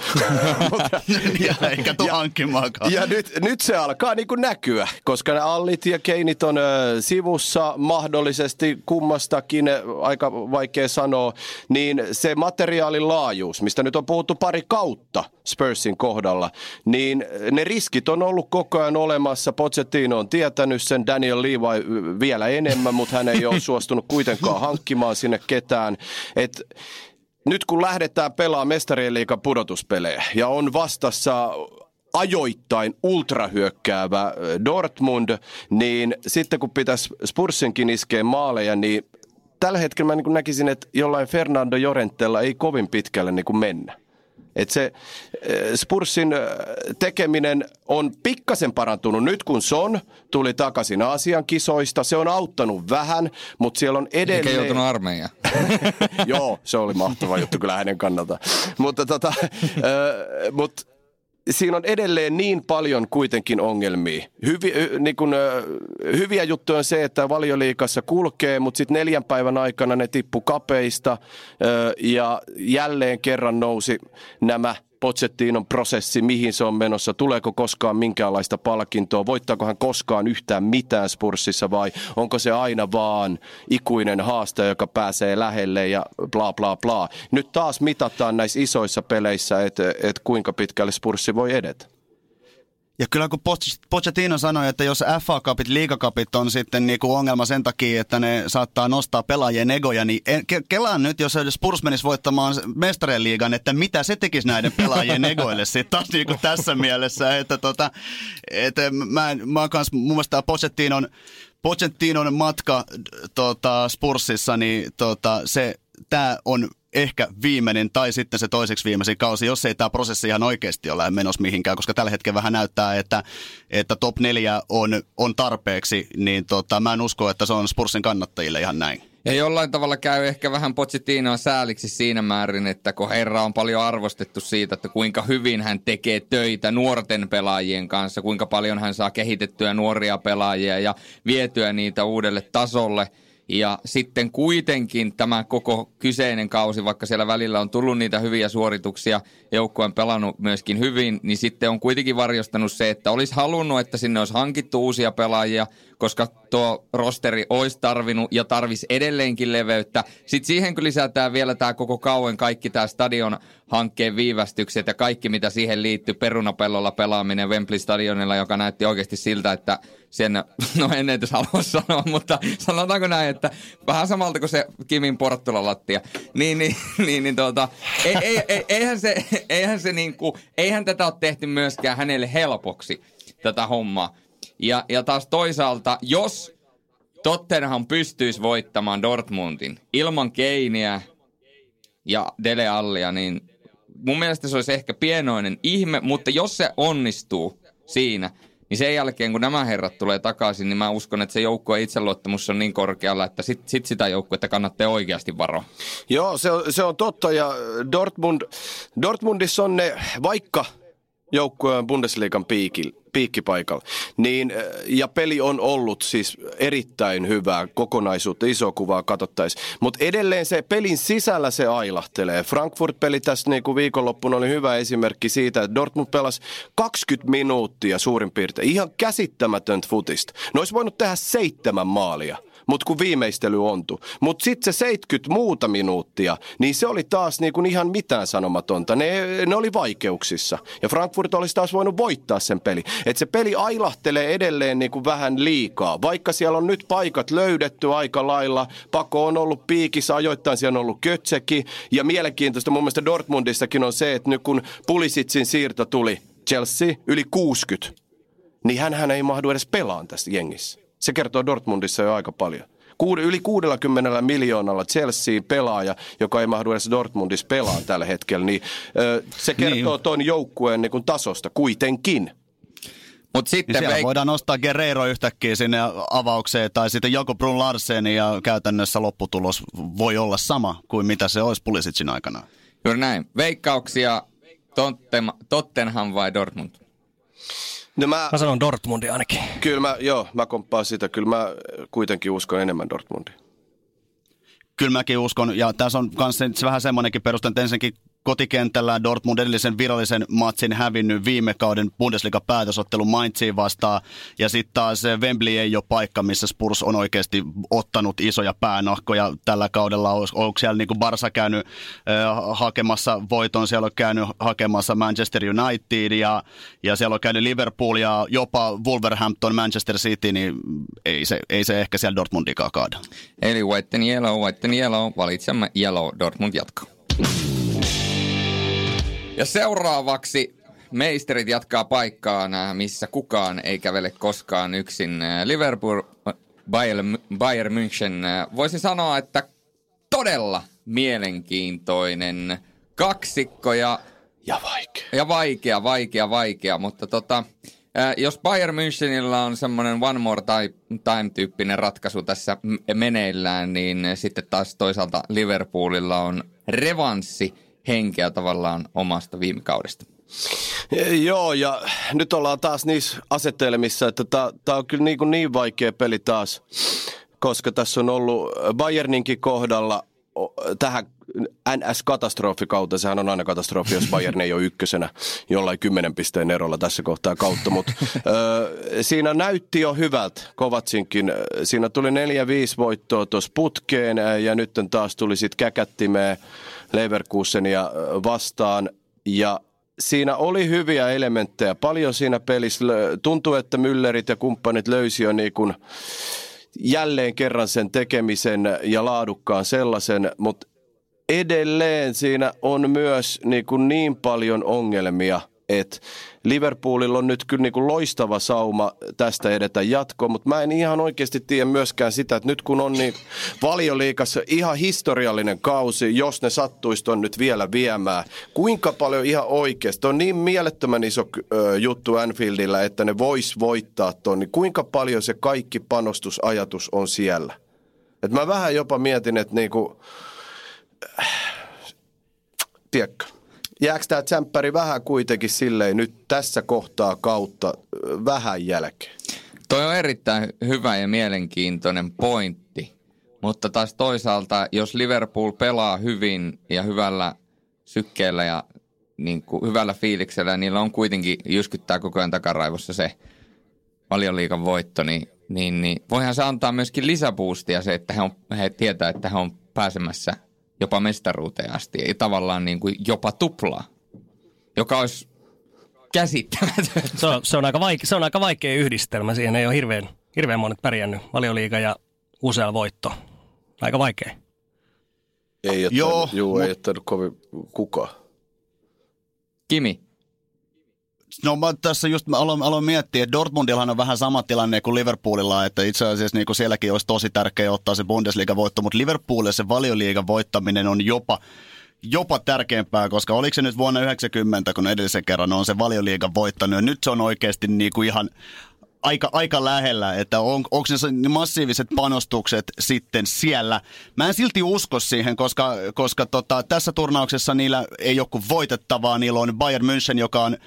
Speaker 2: ja, eikä tule hankkimaankaan.
Speaker 1: Ja nyt, nyt se alkaa niin kuin näkyä, koska ne Allit ja Keinit on ö, sivussa mahdollisesti kummastakin, aika vaikea sanoa, niin se materiaalin laajuus, mistä nyt on puhuttu pari kautta Spursin kohdalla, niin ne riskit on ollut koko ajan olemassa Pochettino on tietänyt sen, Daniel Levi vielä enemmän, mutta hän ei ole suostunut kuitenkaan hankkimaan sinne ketään. Et nyt kun lähdetään pelaamaan mestarien liikan pudotuspelejä ja on vastassa ajoittain ultrahyökkäävä Dortmund, niin sitten kun pitäisi Spursinkin iskeä maaleja, niin tällä hetkellä mä niin näkisin, että jollain Fernando Jorentella ei kovin pitkälle niin mennä. Et se eh, Spursin eh, tekeminen on pikkasen parantunut nyt, kun Son tuli takaisin Aasian kisoista. Se on auttanut vähän, mutta siellä on edelleen...
Speaker 4: Eikä joutunut armeijaan.
Speaker 1: Joo, se oli mahtava juttu kyllä hänen kannalta. mutta tota, äh, mut siinä on edelleen niin paljon kuitenkin ongelmia. Hyvi, niin kun, hyviä juttuja on se, että valioliikassa kulkee, mutta sitten neljän päivän aikana ne tippu kapeista ja jälleen kerran nousi nämä Pochettinon prosessi, mihin se on menossa, tuleeko koskaan minkäänlaista palkintoa, voittaako hän koskaan yhtään mitään Spursissa vai onko se aina vaan ikuinen haaste, joka pääsee lähelle ja bla bla bla. Nyt taas mitataan näissä isoissa peleissä, että et kuinka pitkälle Spurssi voi edetä.
Speaker 2: Ja kyllä kun Pochettino sanoi, että jos FA Cupit, liigakapit on sitten niinku ongelma sen takia, että ne saattaa nostaa pelaajien egoja, niin en, ke, kelaan nyt, jos Spurs menisi voittamaan mestarien liigan, että mitä se tekisi näiden pelaajien egoille sitten taas niinku tässä mielessä, että tota, että mä, mä oon kans, mun mielestä Pochettinon, Pochettinon matka tota, Spursissa, niin tota, se, tämä on ehkä viimeinen tai sitten se toiseksi viimeisin kausi, jos ei tämä prosessi ihan oikeasti ole menossa mihinkään, koska tällä hetkellä vähän näyttää, että, että top 4 on, on tarpeeksi, niin tota, mä en usko, että se on Spursin kannattajille ihan näin.
Speaker 4: Ja jollain tavalla käy ehkä vähän Pochettinoa sääliksi siinä määrin, että kun herra on paljon arvostettu siitä, että kuinka hyvin hän tekee töitä nuorten pelaajien kanssa, kuinka paljon hän saa kehitettyä nuoria pelaajia ja vietyä niitä uudelle tasolle – ja sitten kuitenkin tämä koko kyseinen kausi, vaikka siellä välillä on tullut niitä hyviä suorituksia, joukkue on pelannut myöskin hyvin, niin sitten on kuitenkin varjostanut se, että olisi halunnut, että sinne olisi hankittu uusia pelaajia, koska tuo rosteri olisi tarvinnut ja tarvisi edelleenkin leveyttä. Sitten siihen kyllä lisätään vielä tämä koko kauan kaikki tämä stadion hankkeen viivästykset ja kaikki mitä siihen liittyy perunapellolla pelaaminen Wembley stadionilla, joka näytti oikeasti siltä, että sen, no en edes halua sanoa, mutta sanotaanko näin, että vähän samalta kuin se Kimin Porttula-lattia. Niin, niin, niin, niin tuota, ei, ei, ei, eihän, se, eihän, se niinku, eihän tätä ole tehty myöskään hänelle helpoksi, tätä hommaa. Ja, ja taas toisaalta, jos Tottenham pystyisi voittamaan Dortmundin ilman Keiniä ja Dele Allia, niin mun mielestä se olisi ehkä pienoinen ihme, mutta jos se onnistuu siinä, niin sen jälkeen, kun nämä herrat tulee takaisin, niin mä uskon, että se joukkueen itseluottamus on niin korkealla, että sit, sit sitä joukkuetta kannattaa oikeasti varoa.
Speaker 1: Joo, se on, se on totta ja Dortmund, Dortmundissa on ne, vaikka joukkueen Bundesliigan piikillä, piikkipaikalla. Niin, äh, ja peli on ollut siis erittäin hyvää kokonaisuutta, iso kuvaa katsottaisiin. Mutta edelleen se pelin sisällä se ailahtelee. Frankfurt-peli tässä niin kuin viikonloppuna oli hyvä esimerkki siitä, että Dortmund pelasi 20 minuuttia suurin piirtein. Ihan käsittämätöntä futista. Ne olisi voinut tehdä seitsemän maalia mutta kun viimeistely ontu. Mutta sitten se 70 muuta minuuttia, niin se oli taas niinku ihan mitään sanomatonta. Ne, ne oli vaikeuksissa. Ja Frankfurt olisi taas voinut voittaa sen peli. Että se peli ailahtelee edelleen niinku vähän liikaa. Vaikka siellä on nyt paikat löydetty aika lailla, Pako on ollut piikissä, ajoittain siellä on ollut Kötseki. Ja mielenkiintoista mun mielestä Dortmundissakin on se, että nyt kun Pulisitsin siirto tuli Chelsea yli 60, niin hän ei mahdu edes pelaan tässä jengissä. Se kertoo Dortmundissa jo aika paljon. Kuud- yli 60 miljoonalla Chelsea pelaaja, joka ei mahdu edes Dortmundissa pelaa tällä hetkellä, niin ö, se kertoo niin. tuon joukkueen niin tasosta kuitenkin.
Speaker 2: Mut sitten niin veik- voidaan nostaa Guerrero yhtäkkiä sinne avaukseen tai sitten Joko Brun Larsen ja käytännössä lopputulos voi olla sama kuin mitä se olisi Pulisicin aikana.
Speaker 4: Juuri näin. Veikkauksia Tottenham vai Dortmund?
Speaker 3: No mä, mä sanon Dortmundi ainakin.
Speaker 1: Kyllä mä, joo, mä komppaan sitä. Kyllä mä kuitenkin uskon enemmän Dortmundia.
Speaker 2: Kyllä mäkin uskon, ja tässä on myös vähän semmoinenkin peruste, että ensinnäkin kotikentällä Dortmund edellisen virallisen matsin hävinnyt viime kauden Bundesliga-päätösottelu Mainziin vastaan. Ja sitten taas Wembley ei ole paikka, missä Spurs on oikeasti ottanut isoja päänahkoja tällä kaudella. Onko siellä niin kuin Barsa käynyt äh, hakemassa voiton, siellä on käynyt hakemassa Manchester United ja, ja siellä on käynyt Liverpool ja jopa Wolverhampton, Manchester City, niin ei se, ei se ehkä siellä Dortmundikaan kaada.
Speaker 4: Eli white and yellow, white and yellow, valitsemme yellow, Dortmund jatkaa. Ja seuraavaksi meisterit jatkaa paikkaan, missä kukaan ei kävele koskaan yksin. Liverpool, Bayern, Bayern München. Voisi sanoa, että todella mielenkiintoinen kaksikko ja...
Speaker 1: Ja vaikea.
Speaker 4: Ja vaikea, vaikea, vaikea. Mutta tota, jos Bayern Münchenillä on semmoinen one more time-tyyppinen ratkaisu tässä meneillään, niin sitten taas toisaalta Liverpoolilla on revanssi henkeä tavallaan omasta viime kaudesta.
Speaker 1: Joo, ja nyt ollaan taas niissä asetelmissa, että tämä on kyllä niin, niin vaikea peli taas, koska tässä on ollut Bayerninkin kohdalla tähän NS-katastrofikautta. Sehän on aina katastrofi, jos Bayern ei ole ykkösenä jollain kymmenen pisteen erolla tässä kohtaa kautta. Mutta siinä näytti jo hyvältä Kovatsinkin. Siinä tuli neljä viisi voittoa tuossa putkeen ja nyt taas tuli sitten käkättimeen Leverkusenia vastaan. Ja siinä oli hyviä elementtejä. Paljon siinä pelissä. Tuntuu, että Müllerit ja kumppanit löysi jo niin kuin jälleen kerran sen tekemisen ja laadukkaan sellaisen, mutta edelleen siinä on myös niin, kuin niin paljon ongelmia, että Liverpoolilla on nyt kyllä niin kuin loistava sauma tästä edetä jatkoon, mutta mä en ihan oikeasti tiedä myöskään sitä, että nyt kun on niin valioliikassa ihan historiallinen kausi, jos ne sattuisi on nyt vielä viemään, kuinka paljon ihan oikeasti, on niin mielettömän iso juttu Anfieldillä, että ne vois voittaa ton, niin kuinka paljon se kaikki panostusajatus on siellä? Et mä vähän jopa mietin, että niinku, tiedätkö, jääkö tämä tsemppäri vähän kuitenkin silleen nyt tässä kohtaa kautta vähän jälkeen?
Speaker 4: Toi on erittäin hyvä ja mielenkiintoinen pointti, mutta taas toisaalta, jos Liverpool pelaa hyvin ja hyvällä sykkeellä ja niin kuin hyvällä fiiliksellä, niin niillä on kuitenkin jyskyttää koko ajan takaraivossa se valioliikan voitto, niin, niin, niin voihan se antaa myöskin lisäboostia se, että he, on, he tietää, että he on pääsemässä jopa mestaruuteen asti, ei tavallaan niin kuin jopa tuplaa, joka olisi käsittämätöntä.
Speaker 3: Se on, se on, aika vaike, se on aika vaikea yhdistelmä, siihen ei ole hirveän, hirveän monet pärjännyt, valioliiga ja usealla voitto. Aika vaikea.
Speaker 1: Ei ole Joo, juu, ei ole kovin kukaan.
Speaker 4: Kimi.
Speaker 2: No mä tässä just mä aloin, aloin miettiä, että Dortmundillahan on vähän sama tilanne kuin Liverpoolilla, että itse asiassa niin kuin sielläkin olisi tosi tärkeää ottaa se Bundesliga-voitto, mutta Liverpoolille se valioliigan voittaminen on jopa jopa tärkeämpää, koska oliko se nyt vuonna 90, kun edellisen kerran on se valioliigan voittanut, ja nyt se on oikeasti niin kuin ihan aika, aika lähellä, että on, onko ne massiiviset panostukset sitten siellä. Mä en silti usko siihen, koska, koska tota, tässä turnauksessa niillä ei ole voitettavaa. Niillä on Bayern München, joka on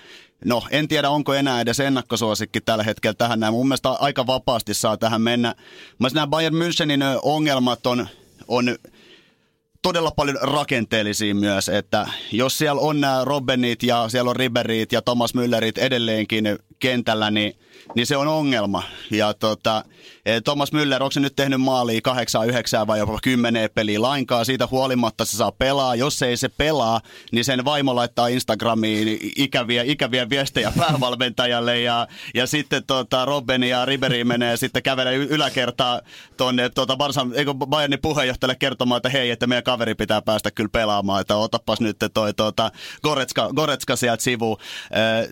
Speaker 2: No, en tiedä, onko enää edes ennakkosuosikki tällä hetkellä tähän näin. Mun mielestä aika vapaasti saa tähän mennä. Mä nämä Bayern Münchenin ongelmat on, on todella paljon rakenteellisia myös, että jos siellä on nämä Robbenit ja siellä on Riberit ja Thomas Müllerit edelleenkin kentällä, niin, niin se on ongelma. Ja tota, eh, Thomas Müller, onko se nyt tehnyt maalia 8, 9 vai jopa 10 peliä lainkaan? Siitä huolimatta se saa pelaa. Jos ei se pelaa, niin sen vaimo laittaa Instagramiin ikäviä, ikäviä viestejä päävalmentajalle ja, ja sitten tota, Robben ja Riberi menee sitten kävelee yläkertaa tuonne tota Barsan, eikö Bayernin puheenjohtajalle kertomaan, että hei, että meidän kaveri pitää päästä kyllä pelaamaan, että otapas nyt toi tota, Goretska, Goretska sieltä sivuun. Eh,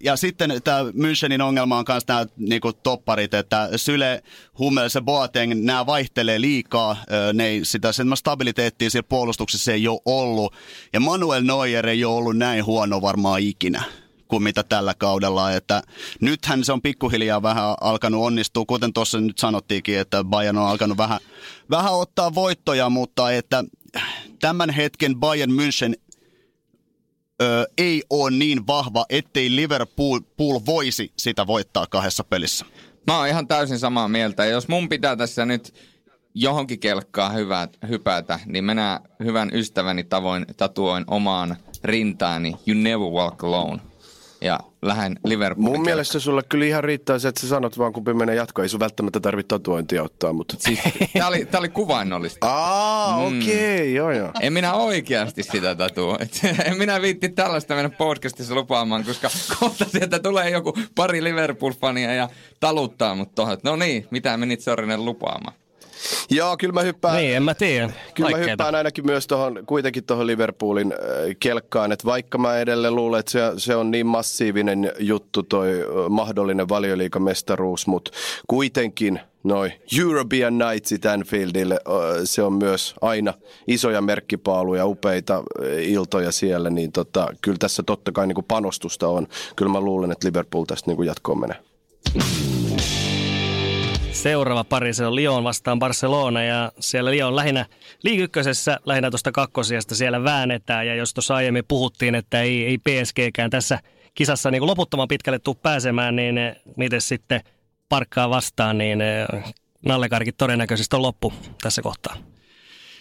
Speaker 2: ja sitten tämä Münchenin ongelma on myös nämä niinku, topparit, että Syle, Hummels ja Boateng, nämä vaihtelee liikaa. Ne ei, sitä sen stabiliteettia siellä puolustuksessa ei ole ollut. Ja Manuel Neuer ei ole ollut näin huono varmaan ikinä kuin mitä tällä kaudella. Että nythän se on pikkuhiljaa vähän alkanut onnistua, kuten tuossa nyt sanottiinkin, että Bayern on alkanut vähän, vähän ottaa voittoja, mutta että tämän hetken Bayern München ö, ei ole niin vahva, ettei Liverpool Pool voisi sitä voittaa kahdessa pelissä.
Speaker 4: Mä oon ihan täysin samaa mieltä. Ja jos mun pitää tässä nyt johonkin kelkkaa hyvät, hypätä, niin minä hyvän ystäväni tavoin tatuoin omaan rintaani You Never Walk Alone ja lähden Liverpoolin
Speaker 1: Mun mielestä sulle kyllä ihan riittää se, että sä sanot vaan kumpi menee jatkoon. Ei sun välttämättä tarvitse tatuointia ottaa, mutta...
Speaker 4: Siis, tää, oli, tää oli kuvainnollista.
Speaker 1: Aa, mm. okei, okay, joo joo.
Speaker 4: En minä oikeasti sitä tatua. en minä viitti tällaista mennä podcastissa lupaamaan, koska kohta sieltä tulee joku pari Liverpool-fania ja taluttaa mut tohon. No niin, mitä menit Sorinen lupaamaan?
Speaker 1: Joo, kyllä mä hyppään.
Speaker 3: Niin, en mä tiedä.
Speaker 1: Kyllä mä hyppään ainakin myös tohon, kuitenkin tuohon Liverpoolin äh, kelkkaan, että vaikka mä edelleen luulen, että se, se on niin massiivinen juttu toi mahdollinen valioliikamestaruus, mutta kuitenkin noi European Nightsit Anfieldille, se on myös aina isoja merkkipaaluja, upeita iltoja siellä, niin tota, kyllä tässä totta kai niin kuin panostusta on. Kyllä mä luulen, että Liverpool tästä niin kuin jatkoon menee.
Speaker 3: Seuraava pari, se on Lyon vastaan Barcelona ja siellä Lyon lähinnä liikykkösessä, lähinnä tuosta kakkosijasta siellä väännetään ja jos tuossa aiemmin puhuttiin, että ei, ei PSGkään tässä kisassa niin loputtoman pitkälle tuu pääsemään, niin eh, miten sitten parkkaa vastaan, niin eh, nallekarkit todennäköisesti on loppu tässä kohtaa.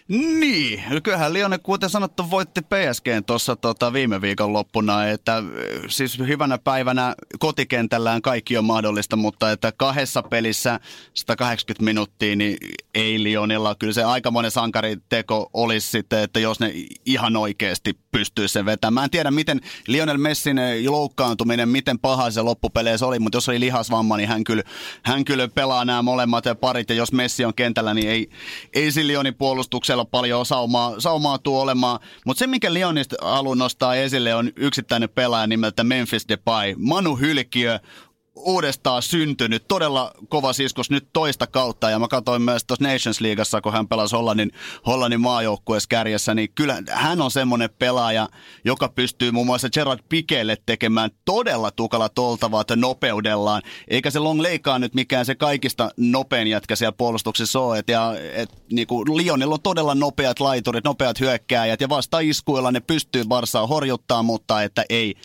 Speaker 2: Niin, kyllähän Lione kuten sanottu voitti PSG tuossa tota, viime viikon loppuna, että siis hyvänä päivänä kotikentällään kaikki on mahdollista, mutta että kahdessa pelissä 180 minuuttia, niin ei Lionilla. Kyllä se aikamoinen sankariteko olisi sitten, että jos ne ihan oikeasti pystyy sen vetämään. Mä en tiedä, miten Lionel Messin loukkaantuminen, miten paha se loppupeleissä oli, mutta jos oli lihasvamma, niin hän kyllä, hän kyllä pelaa nämä molemmat parit, ja jos Messi on kentällä, niin ei, ei se Lionin puolustuksella paljon saumaa, saumaa tuu olemaan. Mutta se, minkä Lionista haluan nostaa esille, on yksittäinen pelaaja nimeltä Memphis Depay. Manu Hylkiö uudestaan syntynyt. Todella kova siskus nyt toista kautta. Ja mä katsoin myös tuossa Nations Leagueassa, kun hän pelasi Hollannin, Hollannin maajoukkueessa kärjessä, niin kyllä hän on semmoinen pelaaja, joka pystyy muun muassa Gerard Pikelle tekemään todella tukala toltavaa nopeudellaan. Eikä se Long Leikaa nyt mikään se kaikista nopein jätkä siellä puolustuksessa ole. Et, ja, et, niinku, Lionilla on todella nopeat laiturit, nopeat hyökkääjät ja vasta iskuilla ne pystyy Barsaa horjuttaa, mutta että ei,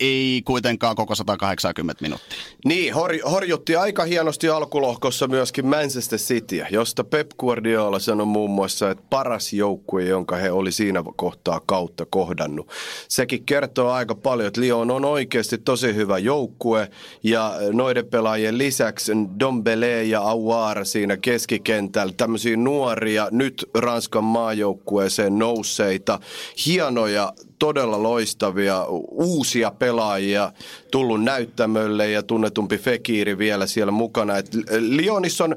Speaker 2: ei kuitenkaan koko 180 minuuttia.
Speaker 1: Niin, hor, horjutti aika hienosti alkulohkossa myöskin Manchester City, josta Pep Guardiola sanoi muun muassa, että paras joukkue, jonka he oli siinä kohtaa kautta kohdannut. Sekin kertoo aika paljon, että Lyon on oikeasti tosi hyvä joukkue ja noiden pelaajien lisäksi Dombele ja Aouar siinä keskikentällä, tämmöisiä nuoria, nyt Ranskan maajoukkueeseen nousseita, hienoja todella loistavia uusia pelaajia tullut näyttämölle ja tunnetumpi Fekiri vielä siellä mukana. Et Lionissa on,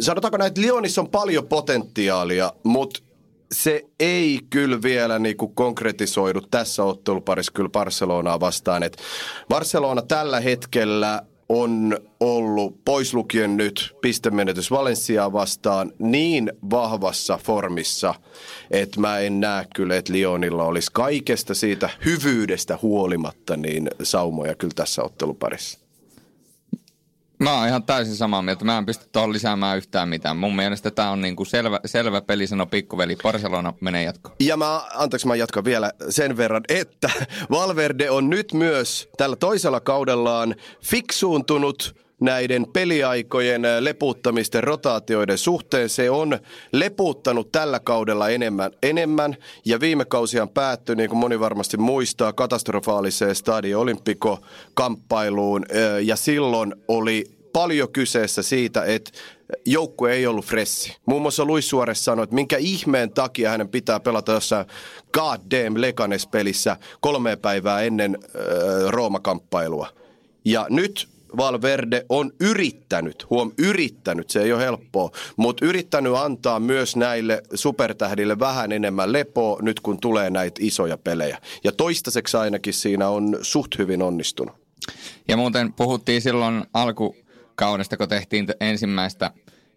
Speaker 1: sanotaanko näin, että Lionissa on paljon potentiaalia, mutta se ei kyllä vielä niinku konkretisoidu tässä otteluparissa kyllä Barcelonaa vastaan. Et Barcelona tällä hetkellä on ollut pois lukien nyt pistemenetys Valenciaa vastaan niin vahvassa formissa, että mä en näe kyllä, että Lionilla olisi kaikesta siitä hyvyydestä huolimatta niin saumoja kyllä tässä otteluparissa.
Speaker 4: Mä oon ihan täysin samaa mieltä. Mä en pysty tuohon lisäämään yhtään mitään. Mun mielestä tämä on niinku selvä, selvä peli, sano pikkuveli. Barcelona menee jatkoon.
Speaker 1: Ja mä, anteeksi mä jatkan vielä sen verran, että Valverde on nyt myös tällä toisella kaudellaan fiksuuntunut näiden peliaikojen leputtamisten rotaatioiden suhteen. Se on leputtanut tällä kaudella enemmän, enemmän ja viime kausihan päättyi, niin kuin moni varmasti muistaa, katastrofaaliseen Stadio Olimpico-kamppailuun ja silloin oli paljon kyseessä siitä, että joukkue ei ollut fressi. Muun muassa Luis Suarez sanoi, että minkä ihmeen takia hänen pitää pelata jossain God damn Leganes-pelissä kolme päivää ennen äh, Rooma-kamppailua. Ja nyt Valverde on yrittänyt, huom, yrittänyt, se ei ole helppoa, mutta yrittänyt antaa myös näille supertähdille vähän enemmän lepoa nyt kun tulee näitä isoja pelejä. Ja toistaiseksi ainakin siinä on suht hyvin onnistunut.
Speaker 4: Ja muuten puhuttiin silloin alkukaudesta, kun tehtiin ensimmäistä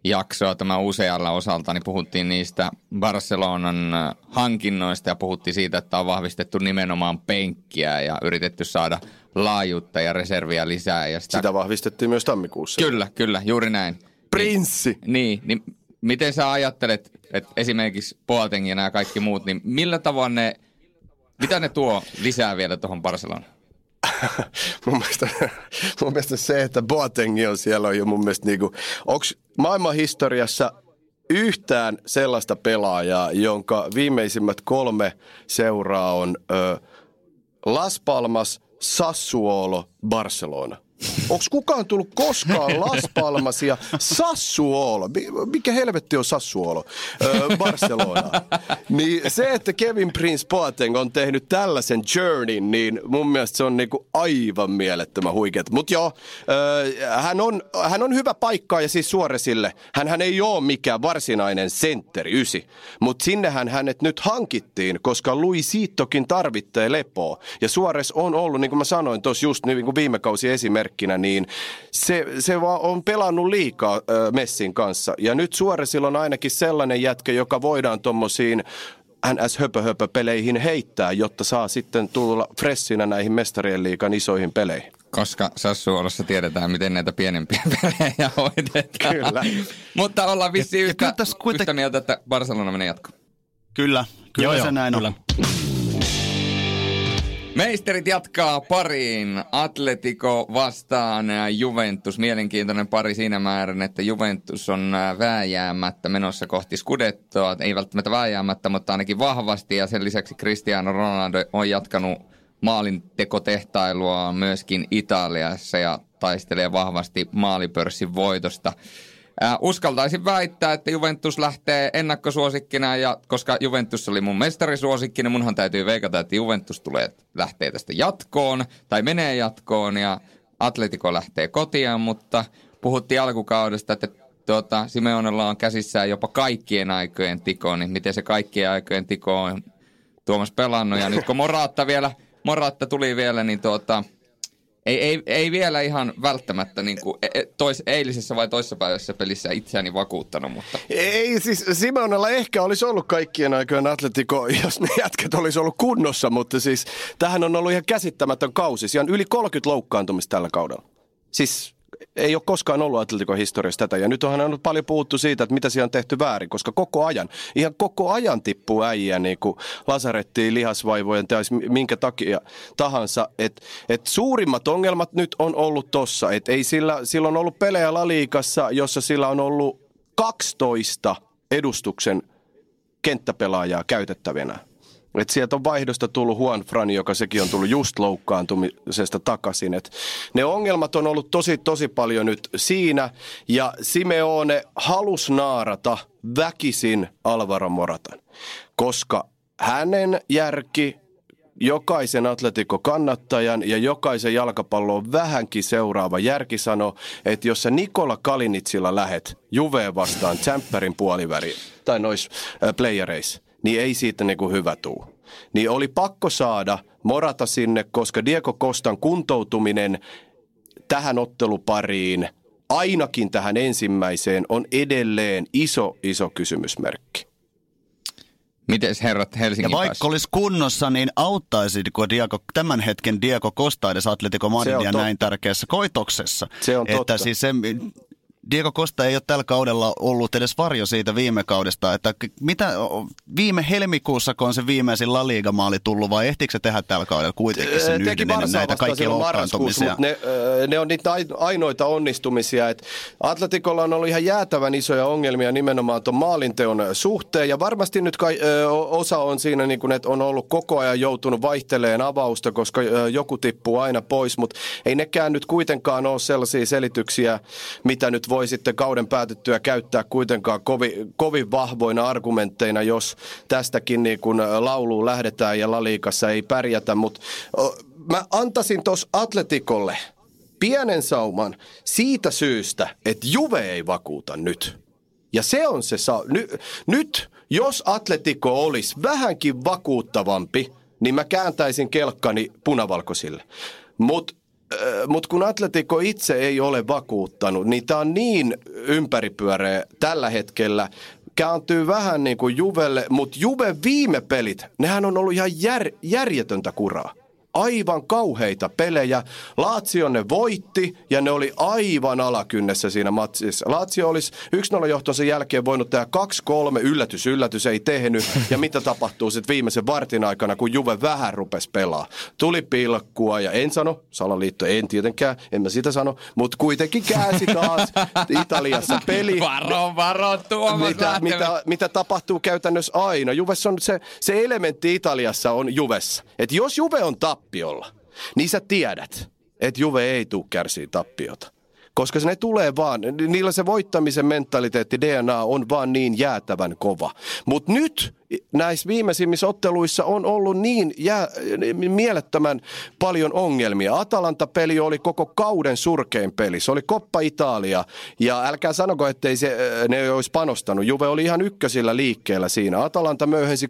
Speaker 4: jaksoa tämä usealla osalta, niin puhuttiin niistä Barcelonan äh, hankinnoista ja puhuttiin siitä, että on vahvistettu nimenomaan penkkiä ja yritetty saada laajuutta ja reserviä lisää. Ja
Speaker 1: sitä... sitä vahvistettiin myös tammikuussa.
Speaker 4: Kyllä, kyllä, juuri näin.
Speaker 1: Prinssi!
Speaker 4: Niin, niin, niin miten sä ajattelet, että esimerkiksi Boateng ja nämä kaikki muut, niin millä tavoin ne, mitä ne tuo lisää vielä tuohon Barcelonaan?
Speaker 1: mun, mielestä, mun mielestä se, että Boateng on siellä on jo mun mielestä niinku, onks maailman historiassa yhtään sellaista pelaajaa, jonka viimeisimmät kolme seuraa on ö, Las Palmas, Sassuolo, Barcelona. Onko kukaan tullut koskaan Las Palmas ja Sassuolo? Mikä helvetti on Sassuolo? Öö, Barcelona. Niin se, että Kevin Prince Boateng on tehnyt tällaisen journey, niin mun mielestä se on niinku aivan mielettömän huikeet. Mutta joo, öö, hän, on, hän on hyvä paikka ja siis Suoresille. Hän, hän ei ole mikään varsinainen sentteri, ysi. Mutta sinnehän hänet nyt hankittiin, koska Luisitokin tarvitsee lepoa. Ja Suores on ollut, niin kuin mä sanoin tuossa just niin kuin viime kausi esimerkki, esimerkkinä, niin se, se vaan on pelannut liikaa äh, Messin kanssa. Ja nyt Suoresilla on ainakin sellainen jätkä, joka voidaan tuommoisiin ns. höpö peleihin heittää, jotta saa sitten tulla fressinä näihin mestarien liikan isoihin peleihin.
Speaker 4: Koska Sassuolossa tiedetään, miten näitä pienempiä pelejä hoidetaan.
Speaker 1: Kyllä.
Speaker 4: Mutta ollaan vissiin yhtä,
Speaker 2: kuiten-
Speaker 4: yhtä mieltä, että Barcelona menee jatkoon.
Speaker 2: Kyllä, kyllä
Speaker 3: Joo,
Speaker 2: se
Speaker 3: joo,
Speaker 2: näin
Speaker 3: kyllä.
Speaker 2: on.
Speaker 4: Meisterit jatkaa pariin. Atletico vastaan ää, Juventus. Mielenkiintoinen pari siinä määrin, että Juventus on ää, vääjäämättä menossa kohti Scudettoa. Ei välttämättä vääjäämättä, mutta ainakin vahvasti. Ja sen lisäksi Cristiano Ronaldo on jatkanut maalintekotehtailua myöskin Italiassa ja taistelee vahvasti maalipörssin voitosta. Äh, uskaltaisin väittää, että Juventus lähtee ennakkosuosikkina, ja koska Juventus oli mun mestarisuosikki, niin munhan täytyy veikata, että Juventus tulee, lähtee tästä jatkoon, tai menee jatkoon, ja Atletico lähtee kotiin, mutta puhuttiin alkukaudesta, että tuota, Simeonella on käsissään jopa kaikkien aikojen tiko, niin miten se kaikkien aikojen tiko on Tuomas pelannut, ja nyt kun Moraatta vielä, Moraatta tuli vielä, niin tuota, ei, ei, ei vielä ihan välttämättä niin kuin tois, eilisessä vai toissapäiväisessä pelissä itseäni vakuuttanut, mutta
Speaker 1: Ei siis Simeonella ehkä olisi ollut kaikkien aikojen Atletico, jos ne jätkät olisi ollut kunnossa, mutta siis tähän on ollut ihan käsittämätön kausi. Siellä on yli 30 loukkaantumista tällä kaudella. Siis ei ole koskaan ollut Atletico historiassa tätä. Ja nyt onhan ollut paljon puhuttu siitä, että mitä siellä on tehty väärin, koska koko ajan, ihan koko ajan tippuu äijä niin kuin lasarettiin, lihasvaivojen tai minkä takia tahansa. Et, et suurimmat ongelmat nyt on ollut tossa. Et ei sillä, sillä on ollut pelejä Laliikassa, jossa sillä on ollut 12 edustuksen kenttäpelaajaa käytettävänä. Et sieltä on vaihdosta tullut Juan Fran, joka sekin on tullut just loukkaantumisesta takaisin. Et ne ongelmat on ollut tosi, tosi paljon nyt siinä. Ja Simeone halusi naarata väkisin Alvaro Moratan, koska hänen järki, jokaisen Atletico-kannattajan ja jokaisen jalkapallon vähänkin seuraava järki sanoo, että jos sä Nikola Kalinitsilla lähet Juveen vastaan Tsemppärin puoliväri tai nois äh, playereissa, niin ei siitä niinku hyvä tuu. Niin oli pakko saada Morata sinne, koska Diego Kostan kuntoutuminen tähän ottelupariin, ainakin tähän ensimmäiseen, on edelleen iso, iso kysymysmerkki.
Speaker 4: miten herrat
Speaker 2: Ja
Speaker 4: Helsingin
Speaker 2: vaikka
Speaker 4: päässä?
Speaker 2: olisi kunnossa, niin auttaisiko Diego, tämän hetken Diego Costa edes Atletico Madridia näin tärkeässä koitoksessa?
Speaker 1: Se on
Speaker 2: että
Speaker 1: totta.
Speaker 2: siis se, Diego Costa ei ole tällä kaudella ollut edes varjo siitä viime kaudesta, että mitä viime helmikuussa, kun on se viimeisin La Liga-maali tullut, vai ehtikö se tehdä tällä kaudella kuitenkin sen yhden ennen näitä kaikkia loukkaantumisia?
Speaker 1: ne, ne on niitä ai- ainoita onnistumisia. Et Atletikolla on ollut ihan jäätävän isoja ongelmia nimenomaan tuon maalinteon suhteen. Ja varmasti nyt kai, osa on siinä, niin kun, että on ollut koko ajan joutunut vaihteleen avausta, koska joku tippuu aina pois. Mutta ei nekään nyt kuitenkaan ole sellaisia selityksiä, mitä nyt voi sitten kauden päätyttyä käyttää kuitenkaan kovin, kovin vahvoina argumentteina, jos tästäkin niin kun lauluun lähdetään ja Laliikassa ei pärjätä. Mutta mä antaisin tuossa Atletikolle pienen sauman siitä syystä, että Juve ei vakuuta nyt. Ja se on se sa- ny- nyt, jos Atletico olisi vähänkin vakuuttavampi, niin mä kääntäisin kelkkani punavalkoisille. Mutta mut kun Atletico itse ei ole vakuuttanut, niin tämä on niin ympäripyöreä tällä hetkellä. Kääntyy vähän niin kuin Juvelle, mutta Juve viime pelit, nehän on ollut ihan jär, järjetöntä kuraa aivan kauheita pelejä. Lazio ne voitti ja ne oli aivan alakynnessä siinä matsissa. Lazio olisi 1-0 johtonsa jälkeen voinut tehdä 2-3, yllätys, yllätys ei tehnyt. Ja mitä tapahtuu sitten viimeisen vartin aikana, kun Juve vähän rupesi pelaa. Tuli pilkkua ja en sano, salaliitto en tietenkään, en mä sitä sano, mutta kuitenkin käänsi taas Italiassa peli
Speaker 4: Varo, varo, Tuomas
Speaker 1: mitä, mitä, mitä tapahtuu käytännössä aina. Juvessa on se, se elementti Italiassa on Juvessa. Että jos Juve on tappiolla, niin sä tiedät, että Juve ei tule kärsiä tappiota. Koska se ne tulee vaan, niillä se voittamisen mentaliteetti, DNA on vaan niin jäätävän kova. Mutta nyt näissä viimeisimmissä otteluissa on ollut niin jää, mielettömän paljon ongelmia. Atalanta-peli oli koko kauden surkein peli. Se oli Koppa Italia. Ja älkää sanoko, ettei se, ne olisi panostanut. Juve oli ihan ykkösillä liikkeellä siinä. Atalanta möyhensi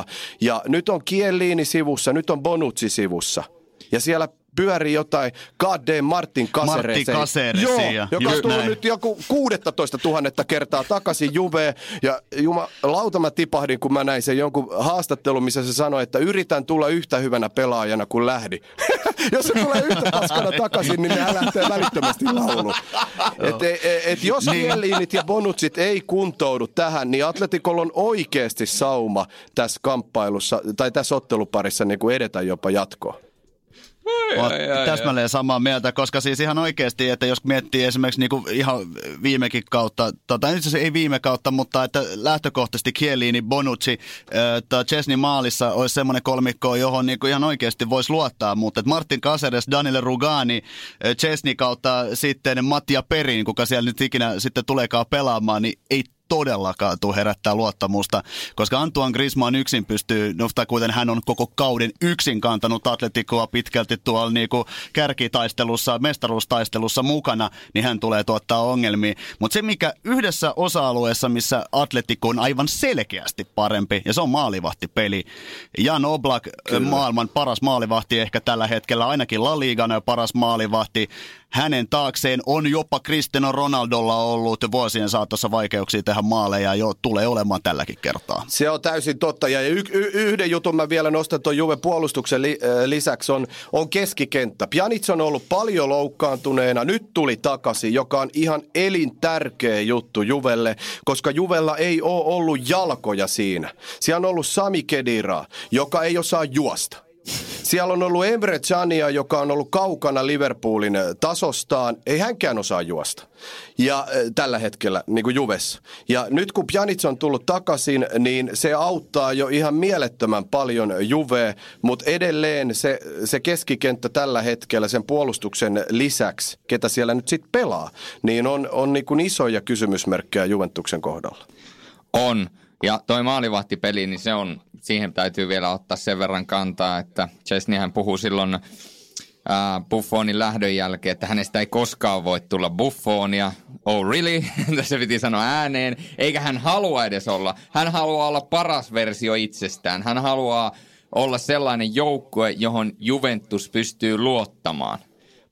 Speaker 1: 3-0. Ja nyt on Kielliini sivussa, nyt on Bonucci sivussa. Ja siellä pyörii jotain God Martin Caceresia.
Speaker 2: Martin
Speaker 1: Joo, joka on tullut näin. nyt joku 16 000 kertaa takaisin Juveen. Ja jumalauta mä tipahdin, kun mä näin sen jonkun haastattelun, missä se sanoi, että yritän tulla yhtä hyvänä pelaajana kuin lähdi. Jos se tulee yhtä paskana takaisin, niin hän lähtee välittömästi lauluun. Et, et, et, jos niin. ja Bonutsit ei kuntoudu tähän, niin Atletikolla on oikeasti sauma tässä kamppailussa tai tässä otteluparissa niin kuin edetä jopa jatkoa.
Speaker 2: Oot täsmälleen samaa mieltä, koska siis ihan oikeasti, että jos miettii esimerkiksi niinku ihan viimekin kautta, tota, nyt se ei viime kautta, mutta että lähtökohtaisesti Kielini, Bonucci, äh, Chesney maalissa olisi semmoinen kolmikko, johon niinku ihan oikeasti voisi luottaa, mutta että Martin Caceres, Daniel Rugani, Chesney kautta sitten Mattia Perin, kuka siellä nyt ikinä sitten tuleekaan pelaamaan, niin ei todellakaan tule herättää luottamusta, koska Antoine Griezmann yksin pystyy, no kuten hän on koko kauden yksin kantanut Atleticoa pitkälti tuolla niin kuin kärkitaistelussa, mestaruustaistelussa mukana, niin hän tulee tuottaa ongelmia. Mutta se, mikä yhdessä osa-alueessa, missä Atletico on aivan selkeästi parempi, ja se on maalivahtipeli. Jan Oblak, Kyllä. maailman paras maalivahti ehkä tällä hetkellä, ainakin La Ligan paras maalivahti hänen taakseen on jopa Cristiano Ronaldolla ollut vuosien saatossa vaikeuksia tehdä maaleja jo tulee olemaan tälläkin kertaa.
Speaker 1: Se on täysin totta ja y- y- yhden jutun mä vielä nostan tuon Juve puolustuksen li- lisäksi on, on keskikenttä. Pjanic on ollut paljon loukkaantuneena, nyt tuli takaisin, joka on ihan elintärkeä juttu Juvelle, koska Juvella ei ole ollut jalkoja siinä. Siellä on ollut Sami Kedira, joka ei osaa juosta. Siellä on ollut Emre Chania, joka on ollut kaukana Liverpoolin tasostaan. Ei hänkään osaa juosta. Ja äh, tällä hetkellä, niin kuin Juvessa. Ja nyt kun Pjanic on tullut takaisin, niin se auttaa jo ihan mielettömän paljon Juve, mutta edelleen se, se keskikenttä tällä hetkellä sen puolustuksen lisäksi, ketä siellä nyt sitten pelaa, niin on, on niin kuin isoja kysymysmerkkejä Juventuksen kohdalla.
Speaker 4: On. Ja toi maalivahtipeli, niin se on, siihen täytyy vielä ottaa sen verran kantaa, että Chesneyhän puhuu silloin äh, Buffonin lähdön jälkeen, että hänestä ei koskaan voi tulla Buffonia. Oh really? Tässä piti sanoa ääneen. Eikä hän halua edes olla. Hän haluaa olla paras versio itsestään. Hän haluaa olla sellainen joukkue, johon Juventus pystyy luottamaan.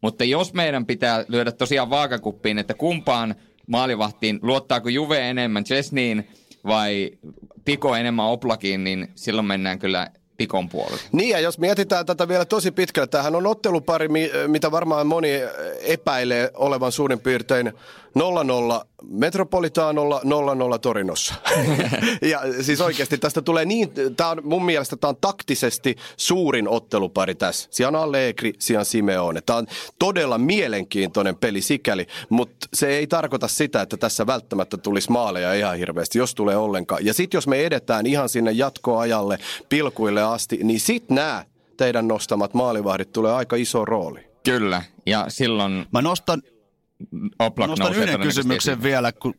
Speaker 4: Mutta jos meidän pitää lyödä tosiaan vaakakuppiin, että kumpaan maalivahtiin, luottaako Juve enemmän Chesneyin vai Piko enemmän Oplakiin, niin silloin mennään kyllä Pikon puolelle.
Speaker 1: Niin ja jos mietitään tätä vielä tosi pitkälle, tämähän on ottelupari, mitä varmaan moni epäilee olevan suurin piirtein 0-0 Metropolitaanolla, 0-0 Torinossa. ja siis oikeasti tästä tulee niin, tää on, mun mielestä tämä on taktisesti suurin ottelupari tässä. Siellä on Allegri, siellä on Simeone. Tämä on todella mielenkiintoinen peli sikäli, mutta se ei tarkoita sitä, että tässä välttämättä tulisi maaleja ihan hirveästi, jos tulee ollenkaan. Ja sitten jos me edetään ihan sinne jatkoajalle, pilkuille asti, niin sitten nämä teidän nostamat maalivahdit tulee aika iso rooli.
Speaker 4: Kyllä, ja silloin...
Speaker 2: Mä nostan,
Speaker 4: Oblak
Speaker 2: nostan yhden kysymyksen esiin. vielä, kun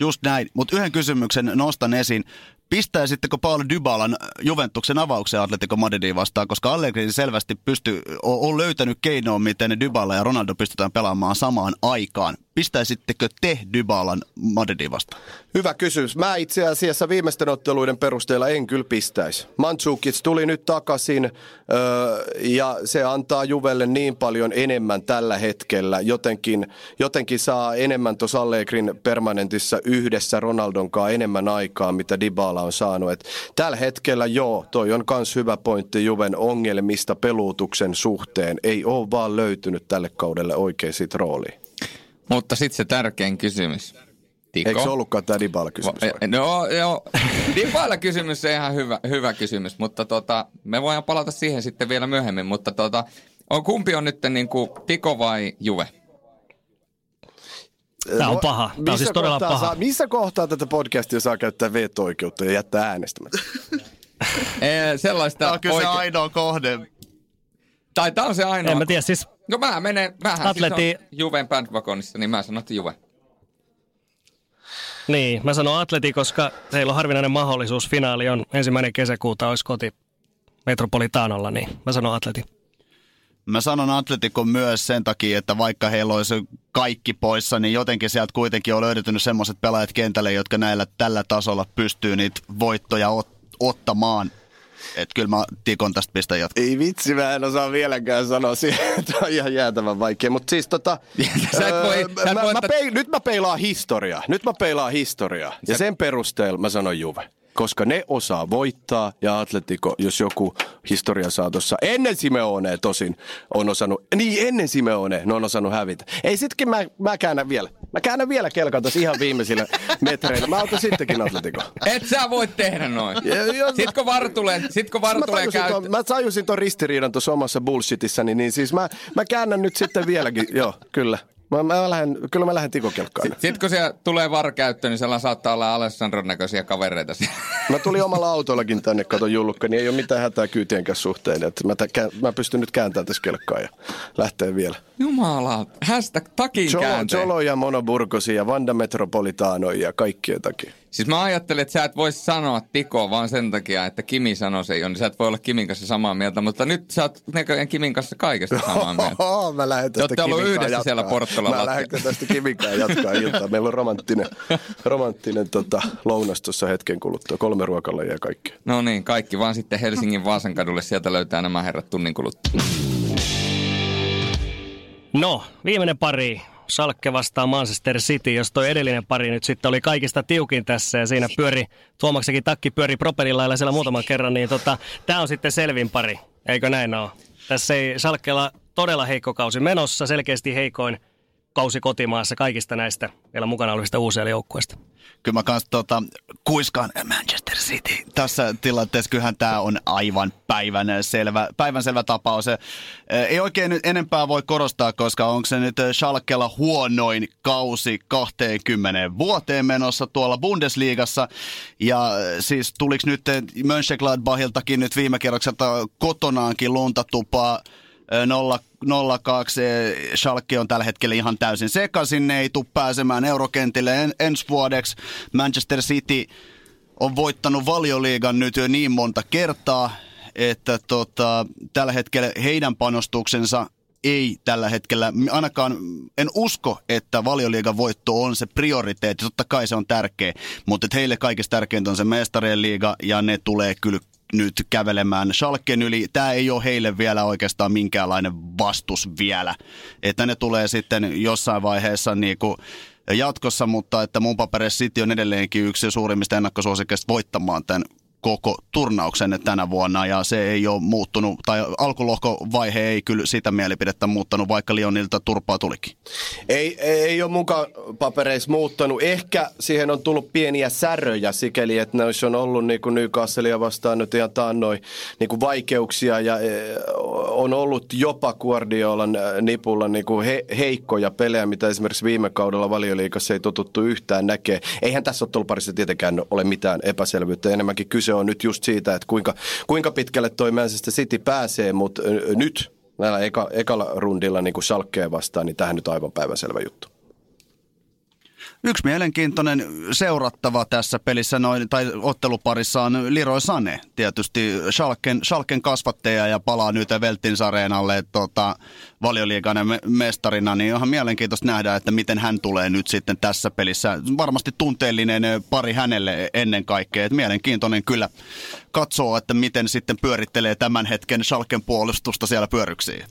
Speaker 2: Just näin, mutta yhden kysymyksen nostan esiin. Pistäisittekö Paul Dybalan Juventuksen avauksen Atletico Madridiin vastaan, koska Allegri selvästi pystyy, on löytänyt keinoa, miten Dybala ja Ronaldo pystytään pelaamaan samaan aikaan. Pistäisittekö te Dybalan Madridin vastaan?
Speaker 1: Hyvä kysymys. Mä itse asiassa viimeisten otteluiden perusteella en kyllä pistäisi. Mantsukits tuli nyt takaisin öö, ja se antaa Juvelle niin paljon enemmän tällä hetkellä. Jotenkin, jotenkin saa enemmän tuossa Allegrin permanentissa yhdessä Ronaldon kanssa enemmän aikaa, mitä Dybala on saanut. Et tällä hetkellä joo, toi on myös hyvä pointti Juven ongelmista peluutuksen suhteen. Ei ole vaan löytynyt tälle kaudelle oikein sit rooliin.
Speaker 4: Mutta sitten se tärkein kysymys.
Speaker 1: Tiko. Eikö se ollutkaan tämä Dybala-kysymys? Vai?
Speaker 4: No joo, Dybala-kysymys on ihan hyvä, hyvä kysymys, mutta tota, me voidaan palata siihen sitten vielä myöhemmin. Mutta tota, on, kumpi on nyt niin kuin Tiko vai Juve?
Speaker 3: Tämä on paha. Tämä on siis todella paha.
Speaker 1: Saa, missä kohtaa tätä podcastia saa käyttää veto-oikeutta ja jättää äänestämättä?
Speaker 4: sellaista
Speaker 2: Tämä on kyllä oike- se ainoa kohde.
Speaker 4: Tai tämä on se ainoa.
Speaker 3: En mä tiedä, siis
Speaker 4: No mä menen, mähän Atleti... siis on Juven bandwagonissa, niin mä sanon, että Juve.
Speaker 3: Niin, mä sanon Atleti, koska heillä on harvinainen mahdollisuus. Finaali on ensimmäinen kesäkuuta, olisi koti Metropolitaanolla, niin mä sanon Atleti.
Speaker 2: Mä sanon Atletikon myös sen takia, että vaikka heillä olisi kaikki poissa, niin jotenkin sieltä kuitenkin on löydetynyt semmoiset pelaajat kentälle, jotka näillä tällä tasolla pystyy niitä voittoja ot- ottamaan Että kyllä mä tikon tästä pistän jatkoon.
Speaker 1: Ei vitsi, mä en osaa vieläkään sanoa siihen. Tämä on ihan jäätävän vaikea. Mutta siis tota...
Speaker 4: Sä et voi-
Speaker 1: öö,
Speaker 4: sä et
Speaker 1: mä,
Speaker 4: voi
Speaker 1: mä
Speaker 4: ottaa-
Speaker 1: pei, nyt mä peilaan historiaa. Nyt mä peilaan historiaa. Ja sen perusteella mä sanon Juve. Koska ne osaa voittaa ja Atletico, jos joku historian saatossa ennen Simeone tosin on osannut, niin ennen Simeone ne on osannut hävitä. Ei sitkin mä, mä käännän vielä. Mä käännän vielä kelkan tässä ihan viimeisillä metreillä. Mä otan sittenkin Atletico.
Speaker 4: Et sä voi tehdä noin. Sitten kun VAR tulee, sit kun VAR
Speaker 1: Mä
Speaker 4: tulee
Speaker 1: tajusin,
Speaker 4: käyttöön.
Speaker 1: ton, mä tajusin ton ristiriidan tuossa omassa bullshitissani, niin siis mä, mä käännän nyt sitten vieläkin, joo, kyllä. Mä, mä lähden, kyllä mä lähden tikokelkkaan.
Speaker 4: Sitten kun siellä tulee VAR käyttöön, niin siellä saattaa olla Alessandron näköisiä kavereita siellä.
Speaker 1: Mä tulin omalla autollakin tänne, katon jullukka, niin ei ole mitään hätää kyytienkään suhteen. Että mä, tä, mä pystyn nyt kääntämään tässä kelkkaa ja lähtee vielä.
Speaker 4: Jumala, hashtag takin
Speaker 1: Jolo. Jolo ja Mono Burgosi ja Vanda Metropolitano ja kaikkien takia.
Speaker 4: Siis mä ajattelin, että sä et voisi sanoa Tiko vaan sen takia, että Kimi sanoi se jo, niin sä et voi olla Kimin kanssa samaa mieltä, mutta nyt sä oot näköjään Kimin kanssa kaikesta samaa mieltä.
Speaker 1: Oho, mä lähden tästä
Speaker 4: ollut
Speaker 1: Kimin kanssa
Speaker 4: yhdessä siellä
Speaker 1: jatkaa.
Speaker 4: Porttolan
Speaker 1: Mä
Speaker 4: lattialla.
Speaker 1: lähden tästä Kimin kanssa jatkaa iltaa. Meillä on romanttinen, romanttinen tota, lounas tuossa hetken kuluttua. Kolme ruokalajia ja kaikkea.
Speaker 4: No niin, kaikki vaan sitten Helsingin Vaasan kadulle, sieltä löytää nämä herrat tunnin kuluttua.
Speaker 3: No, viimeinen pari. Salkke vastaa Manchester City, jos toi edellinen pari nyt sitten oli kaikista tiukin tässä ja siinä pyöri, Tuomaksekin takki pyöri propelilla siellä muutaman kerran, niin tota, tämä on sitten selvin pari, eikö näin ole? Tässä ei Salkkella todella heikko kausi menossa, selkeästi heikoin kausi kotimaassa kaikista näistä vielä mukana olevista uusia joukkueista.
Speaker 2: Kyllä mä kans tota, kuiskaan Manchester City. Tässä tilanteessa kyllähän tämä on aivan päivän selvä, päivän selvä tapaus. Eh, Ei oikein nyt enempää voi korostaa, koska onko se nyt eh, Schalkella huonoin kausi 20 vuoteen menossa tuolla Bundesliigassa. Ja eh, siis tuliko nyt Mönchengladbachiltakin nyt viime kerrokselta kotonaankin lunta tupaa 0 02 Schalke on tällä hetkellä ihan täysin sekaisin. Ne ei tule pääsemään eurokentille en, ensi vuodeksi. Manchester City on voittanut valioliigan nyt jo niin monta kertaa, että tota, tällä hetkellä heidän panostuksensa ei tällä hetkellä, ainakaan en usko, että valioliigan voitto on se prioriteetti. Totta kai se on tärkeä, mutta heille kaikista tärkeintä on se mestarien liiga ja ne tulee kyllä nyt kävelemään Schalken yli. Tämä ei ole heille vielä oikeastaan minkäänlainen vastus vielä. Että ne tulee sitten jossain vaiheessa niin kuin jatkossa, mutta että mun paperissa City on edelleenkin yksi suurimmista ennakkosuosikeista voittamaan tämän koko turnauksen tänä vuonna ja se ei ole muuttunut, tai alkulohkovaihe ei kyllä sitä mielipidettä muuttanut, vaikka Lionilta turpaa tulikin.
Speaker 1: Ei, ei ole mukaan papereissa muuttanut. Ehkä siihen on tullut pieniä säröjä sikäli, että näissä on ollut niin kuin Newcastlea vastaan nyt ihan taannoin niin kuin vaikeuksia ja eh, on ollut jopa Guardiolan nipulla niin kuin he, heikkoja pelejä, mitä esimerkiksi viime kaudella valioliikassa ei totuttu yhtään näkee. Eihän tässä otteluparissa tietenkään ole mitään epäselvyyttä. Enemmänkin kyse on nyt just siitä, että kuinka, kuinka pitkälle toi Manchester City pääsee, mutta nyt näillä eka, ekalla rundilla niin kuin Schalkea vastaan, niin tähän nyt aivan päivänselvä juttu.
Speaker 2: Yksi mielenkiintoinen seurattava tässä pelissä noin, tai otteluparissa on Leroy Sané. Tietysti Schalken, Schalken kasvattaja ja palaa nyt Veltins areenalle tota, valioliigainen me- mestarina, niin onhan mielenkiintoista nähdä, että miten hän tulee nyt sitten tässä pelissä. Varmasti tunteellinen pari hänelle ennen kaikkea. Et mielenkiintoinen kyllä katsoa, että miten sitten pyörittelee tämän hetken Schalken puolustusta siellä pyöryksiin.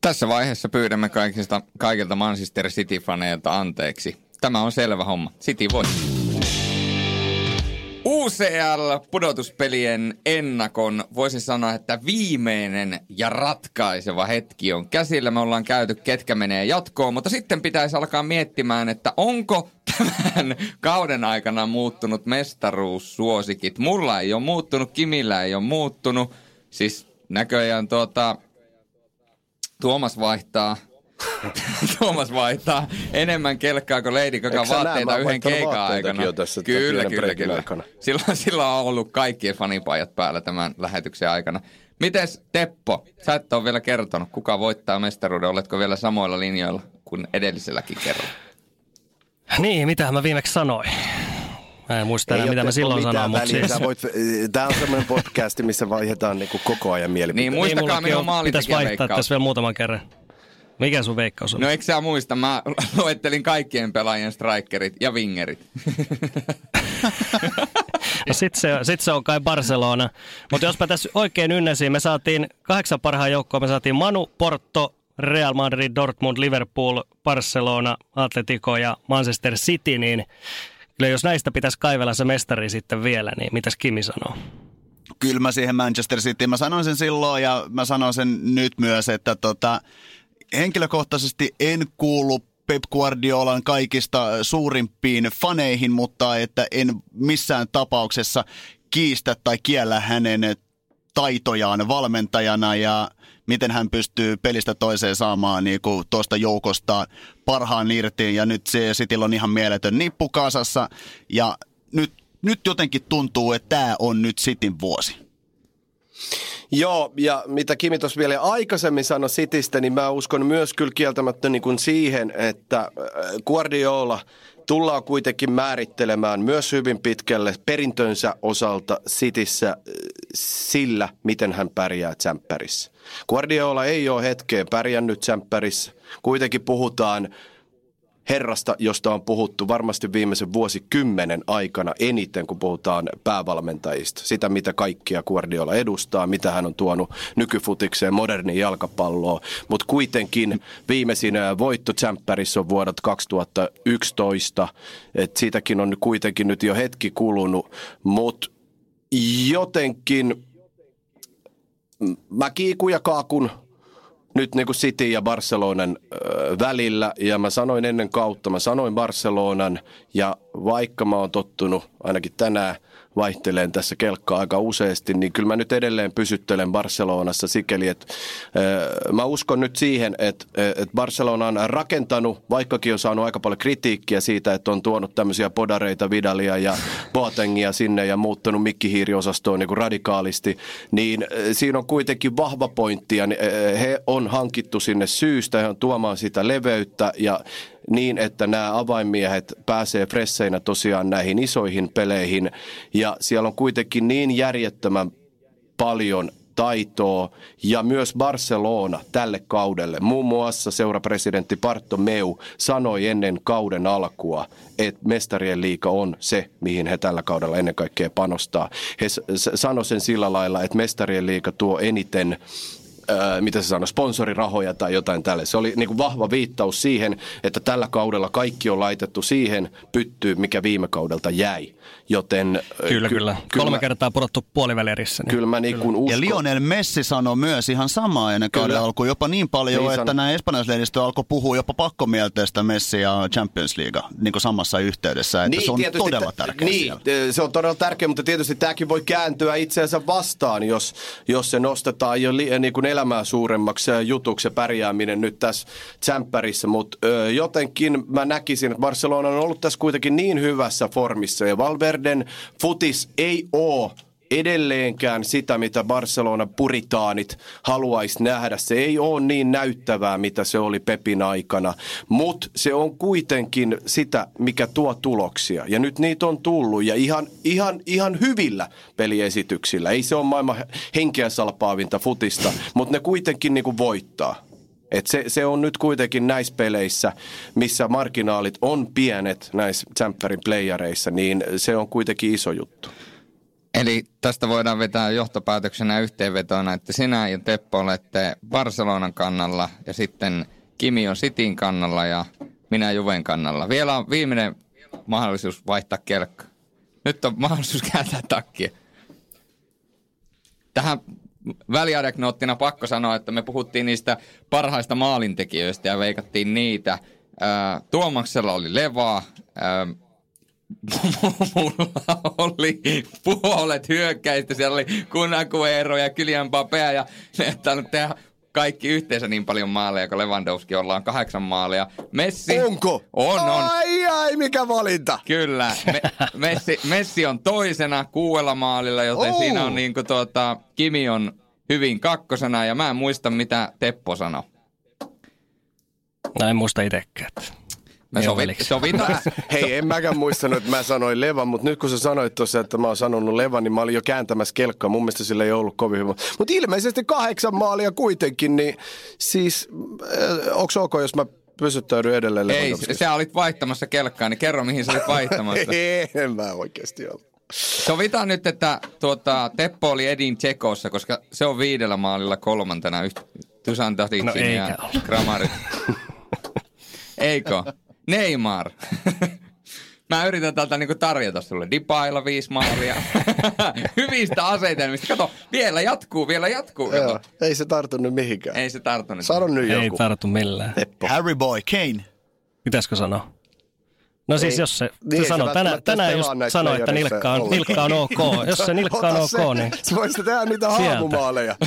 Speaker 4: Tässä vaiheessa pyydämme kaikista, kaikilta Manchester City-faneilta anteeksi. Tämä on selvä homma. City voi. UCL-pudotuspelien ennakon voisi sanoa, että viimeinen ja ratkaiseva hetki on käsillä. Me ollaan käyty, ketkä menee jatkoon, mutta sitten pitäisi alkaa miettimään, että onko tämän kauden aikana muuttunut mestaruussuosikit. Mulla ei ole muuttunut, Kimillä ei ole muuttunut. Siis näköjään tuota, Tuomas vaihtaa Tuomas vaihtaa enemmän kelkkaa kuin Lady Gaga
Speaker 1: Eikö näe?
Speaker 4: Vaatteita yhden keikan aikana.
Speaker 1: jo tässä tämän
Speaker 4: kyllä, kyllä, kyllä.
Speaker 1: aikana.
Speaker 4: Silloin, silloin on ollut kaikkien fanipajat päällä tämän lähetyksen aikana. Mites Teppo, sä et ole vielä kertonut, kuka voittaa mestaruuden. Oletko vielä samoilla linjoilla kuin edelliselläkin kerralla?
Speaker 3: Niin, mitä mä viimeksi sanoin? Mä en muista enää, mitä mä silloin sanoin, mutta siis...
Speaker 1: Voit, tämä on semmoinen podcast, missä vaihdetaan niinku koko ajan mielipiteitä.
Speaker 4: Niin, muistakaa minun
Speaker 3: on- Pitäisi vaihtaa tässä vielä muutaman kerran. Mikä sun veikkaus on?
Speaker 4: No eikö sä muista, mä luettelin kaikkien pelaajien strikerit ja wingerit.
Speaker 3: No sit se, sit se on kai Barcelona. Mutta jospa tässä oikein ynnäsin, me saatiin kahdeksan parhaan joukkoa, me saatiin Manu, Porto, Real Madrid, Dortmund, Liverpool, Barcelona, Atletico ja Manchester City, niin kyllä jos näistä pitäisi kaivella se mestari sitten vielä, niin mitäs Kimi sanoo?
Speaker 2: Kyllä mä siihen Manchester City, mä sanoin sen silloin ja mä sanon sen nyt myös, että tota, henkilökohtaisesti en kuulu Pep Guardiolan kaikista suurimpiin faneihin, mutta että en missään tapauksessa kiistä tai kiellä hänen taitojaan valmentajana ja miten hän pystyy pelistä toiseen saamaan niin kuin tuosta joukosta parhaan irti. Ja nyt se Cityllä on ihan mieletön nippu kasassa ja nyt, nyt jotenkin tuntuu, että tämä on nyt Cityn vuosi.
Speaker 1: Joo, ja mitä Kimi tuossa vielä aikaisemmin sanoi Sitistä, niin mä uskon myös kyllä kieltämättä niin kuin siihen, että äh, Guardiola tullaan kuitenkin määrittelemään myös hyvin pitkälle perintönsä osalta Sitissä äh, sillä, miten hän pärjää tsemppärissä. Guardiola ei ole hetkeen pärjännyt tsemppärissä. Kuitenkin puhutaan herrasta, josta on puhuttu varmasti viimeisen vuosikymmenen aikana eniten, kun puhutaan päävalmentajista. Sitä, mitä kaikkia Guardiola edustaa, mitä hän on tuonut nykyfutikseen, moderniin jalkapalloon. Mutta kuitenkin viimeisin voitto Tsemppärissä on vuodelta 2011. Et siitäkin on kuitenkin nyt jo hetki kulunut, mutta jotenkin mä kiikun ja kaakun nyt niin kuin City ja Barcelonan välillä. Ja mä sanoin ennen kautta, mä sanoin Barcelonan ja vaikka mä oon tottunut ainakin tänään vaihteleen tässä kelkkaa aika useasti, niin kyllä mä nyt edelleen pysyttelen Barcelonassa sikeli, että mä uskon nyt siihen, että, että Barcelona on rakentanut, vaikkakin on saanut aika paljon kritiikkiä siitä, että on tuonut tämmöisiä podareita, Vidalia ja Boatengia sinne ja muuttanut mikkihiiriosastoon niin kuin radikaalisti, niin siinä on kuitenkin vahva pointti ja he on hankittu sinne syystä, he on tuomaan sitä leveyttä ja niin, että nämä avainmiehet pääsee fresseinä tosiaan näihin isoihin peleihin. Ja siellä on kuitenkin niin järjettömän paljon taitoa ja myös Barcelona tälle kaudelle. Muun muassa seurapresidentti Meu sanoi ennen kauden alkua, että mestarien liiga on se, mihin he tällä kaudella ennen kaikkea panostaa. He sanoi sen sillä lailla, että mestarien liiga tuo eniten ää, mitä se sanoi, sponsorirahoja tai jotain tälle. Se oli niin kuin vahva viittaus siihen, että tällä kaudella kaikki on laitettu siihen pyttyyn, mikä viime kaudelta jäi. Joten,
Speaker 3: kyllä, ky- kyllä. kyllä. Kolme kertaa pudottu puolivälierissä.
Speaker 1: Niin. Kyllä mä niin kuin uskon.
Speaker 2: Ja Lionel Messi sanoi myös ihan samaa ennen kauden alkuun. Jopa niin paljon, niin että san... näin espanjalaislehdistö alkoi puhua jopa pakkomielteestä Messi ja Champions League niin kuin samassa yhteydessä. Että niin, se on todella tärkeä
Speaker 1: Niin, siellä. se on todella tärkeä, mutta tietysti tämäkin voi kääntyä itseensä vastaan, jos, jos se nostetaan jo li, niin kuin elämää suuremmaksi jutuksi pärjääminen nyt tässä tsemppärissä. Mutta jotenkin mä näkisin, että Barcelona on ollut tässä kuitenkin niin hyvässä formissa ja Valverden futis ei ole edelleenkään sitä, mitä Barcelona puritaanit haluaisi nähdä. Se ei ole niin näyttävää, mitä se oli Pepin aikana, mutta se on kuitenkin sitä, mikä tuo tuloksia. Ja nyt niitä on tullut ja ihan, ihan, ihan hyvillä peliesityksillä. Ei se ole maailman henkeä salpaavinta futista, mutta ne kuitenkin niinku voittaa. Et se, se on nyt kuitenkin näissä peleissä, missä marginaalit on pienet näissä Champerin playereissa, niin se on kuitenkin iso juttu.
Speaker 4: Eli tästä voidaan vetää johtopäätöksenä yhteenvetona, että sinä ja Teppo olette Barcelonan kannalla ja sitten Kimi on Cityn kannalla ja minä Juven kannalla. Vielä on viimeinen mahdollisuus vaihtaa kelkka. Nyt on mahdollisuus kääntää takkia. Tähän väliadeknoottina pakko sanoa, että me puhuttiin niistä parhaista maalintekijöistä ja veikattiin niitä. Tuomaksella oli levaa, mulla oli puolet hyökkäistä, siellä oli Kunakuero ja Kylian Papea ja ne tehdä kaikki yhteensä niin paljon maaleja kuin Lewandowski, ollaan kahdeksan maalia. Messi...
Speaker 1: Onko?
Speaker 4: On, on.
Speaker 1: Ai, ai, mikä valinta.
Speaker 4: Kyllä. Me, Messi, Messi on toisena kuuella maalilla, joten oh. siinä on niin kuin tuota, Kimi on hyvin kakkosena ja mä en muista mitä Teppo sanoi.
Speaker 3: No en muista itsekään.
Speaker 4: Me sovit, sovitaan.
Speaker 1: Hei, en mäkään muistanut, että mä sanoin Levan, mutta nyt kun sä sanoit tuossa, että mä oon sanonut Levan, niin mä olin jo kääntämässä kelkkaa. Mun mielestä sillä ei ollut kovin hyvä. Mutta ilmeisesti kahdeksan maalia kuitenkin, niin siis, äh, onko ok, jos mä pysyttäydyn edelleen
Speaker 4: Ei, sä olit vaihtamassa kelkkaa, niin kerro mihin sä olit vaihtamassa.
Speaker 1: en mä oikeasti ollut.
Speaker 4: Sovitaan nyt, että tuota, Teppo oli Edin Tsekossa, koska se on viidellä maalilla kolmantena. Tusan Tadicin
Speaker 3: No
Speaker 4: ja
Speaker 3: ole.
Speaker 4: Kramarit. Eikö? Neymar. Mä yritän täältä niinku tarjota sulle. Dipailla viisi maalia. Hyvistä asetelmista. Kato, vielä jatkuu, vielä jatkuu. Kato.
Speaker 1: Joo, ei se tartunut mihinkään.
Speaker 4: Ei se tarttunut.
Speaker 1: Sano nyt
Speaker 3: Ei
Speaker 1: joku.
Speaker 3: tartu millään.
Speaker 1: Teppo.
Speaker 2: Harry Boy, Kane.
Speaker 3: Pitäisikö sanoa? No siis
Speaker 1: Ei.
Speaker 3: jos se,
Speaker 1: Niin, ei
Speaker 3: se
Speaker 1: se
Speaker 3: sanoo, tänään,
Speaker 1: pelaa näissä
Speaker 3: sanoi, että nilkka on, nilkka on ok. Jos se nilkka on ok,
Speaker 1: se.
Speaker 3: niin...
Speaker 1: Sä voisit tehdä niitä haamumaaleja.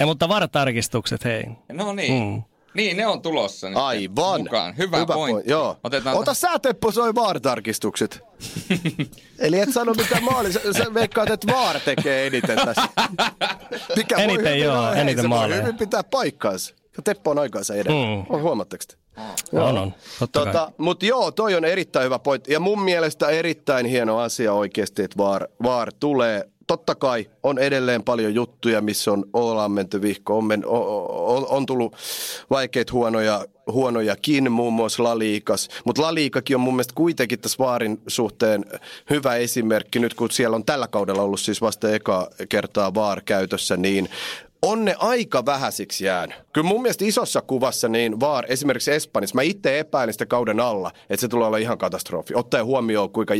Speaker 3: Ei, mutta VAR-tarkistukset, hei.
Speaker 4: No niin.
Speaker 3: Mm.
Speaker 4: Niin, ne on tulossa nyt
Speaker 1: Aivan.
Speaker 4: mukaan. Hyvä, Hyvä pointti.
Speaker 1: point. Joo.
Speaker 4: Otetaan
Speaker 1: Ota sä Teppo soi VAR-tarkistukset. Eli et sano mitä maali. Sä, sä veikkaat, että VAR tekee eniten tässä. Mikä
Speaker 3: Eniten joo,
Speaker 1: olla. Hei,
Speaker 3: eniten maaleja.
Speaker 1: hyvin pitää paikkaansa. Teppo on aikaansa edellä.
Speaker 3: Mm.
Speaker 1: On huomatteko te?
Speaker 3: On, on. Totta.
Speaker 1: Tota, Mutta joo, toi on erittäin hyvä pointti. Ja mun mielestä erittäin hieno asia oikeasti, että VAR, VAR tulee. Totta kai on edelleen paljon juttuja, missä on, ollaan menty vihko. On, men, on, on, on tullut vaikeita huonoja, huonojakin, muun muassa Laliikas. Mutta Laliikakin on mun mielestä kuitenkin tässä VARin suhteen hyvä esimerkki. Nyt kun siellä on tällä kaudella ollut siis vasta eka kertaa VAR käytössä, niin on ne aika vähäisiksi jäänyt. Kyllä mun mielestä isossa kuvassa niin VAR, esimerkiksi Espanjassa, mä itse epäilin sitä kauden alla, että se tulee olla ihan katastrofi. Ottaen huomioon, kuinka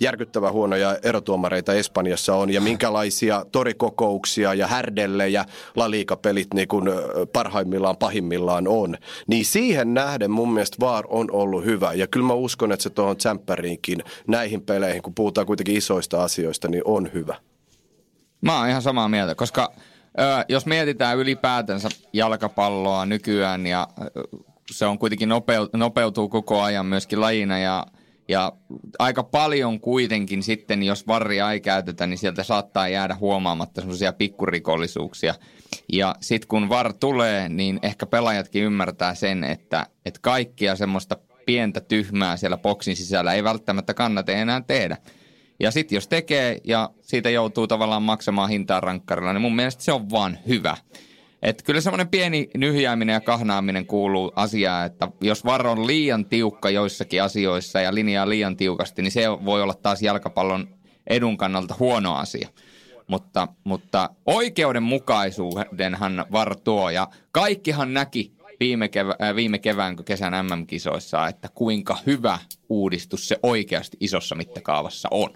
Speaker 1: järkyttävän huonoja erotuomareita Espanjassa on ja minkälaisia torikokouksia ja härdelle ja laliikapelit niin kuin parhaimmillaan, pahimmillaan on. Niin siihen nähden mun mielestä VAR on ollut hyvä. Ja kyllä mä uskon, että se tuohon tsemppäriinkin näihin peleihin, kun puhutaan kuitenkin isoista asioista, niin on hyvä.
Speaker 4: Mä oon ihan samaa mieltä, koska jos mietitään ylipäätänsä jalkapalloa nykyään ja se on kuitenkin nopeut, nopeutuu koko ajan myöskin lajina ja, ja aika paljon kuitenkin sitten, jos varria ei käytetä, niin sieltä saattaa jäädä huomaamatta semmoisia pikkurikollisuuksia. Ja sitten kun VAR tulee, niin ehkä pelaajatkin ymmärtää sen, että, että kaikkia semmoista pientä tyhmää siellä boksin sisällä ei välttämättä kannata enää tehdä. Ja sitten jos tekee ja siitä joutuu tavallaan maksamaan hintaa rankkarilla, niin mun mielestä se on vaan hyvä. Että kyllä semmoinen pieni nyhjääminen ja kahnaaminen kuuluu asiaan, että jos varo on liian tiukka joissakin asioissa ja linjaa liian tiukasti, niin se voi olla taas jalkapallon edun kannalta huono asia. Mutta, mutta oikeudenmukaisuudenhan VAR tuo ja kaikkihan näki viime, kevä, äh, viime kevään kuin kesän MM-kisoissa, että kuinka hyvä uudistus se oikeasti isossa mittakaavassa on.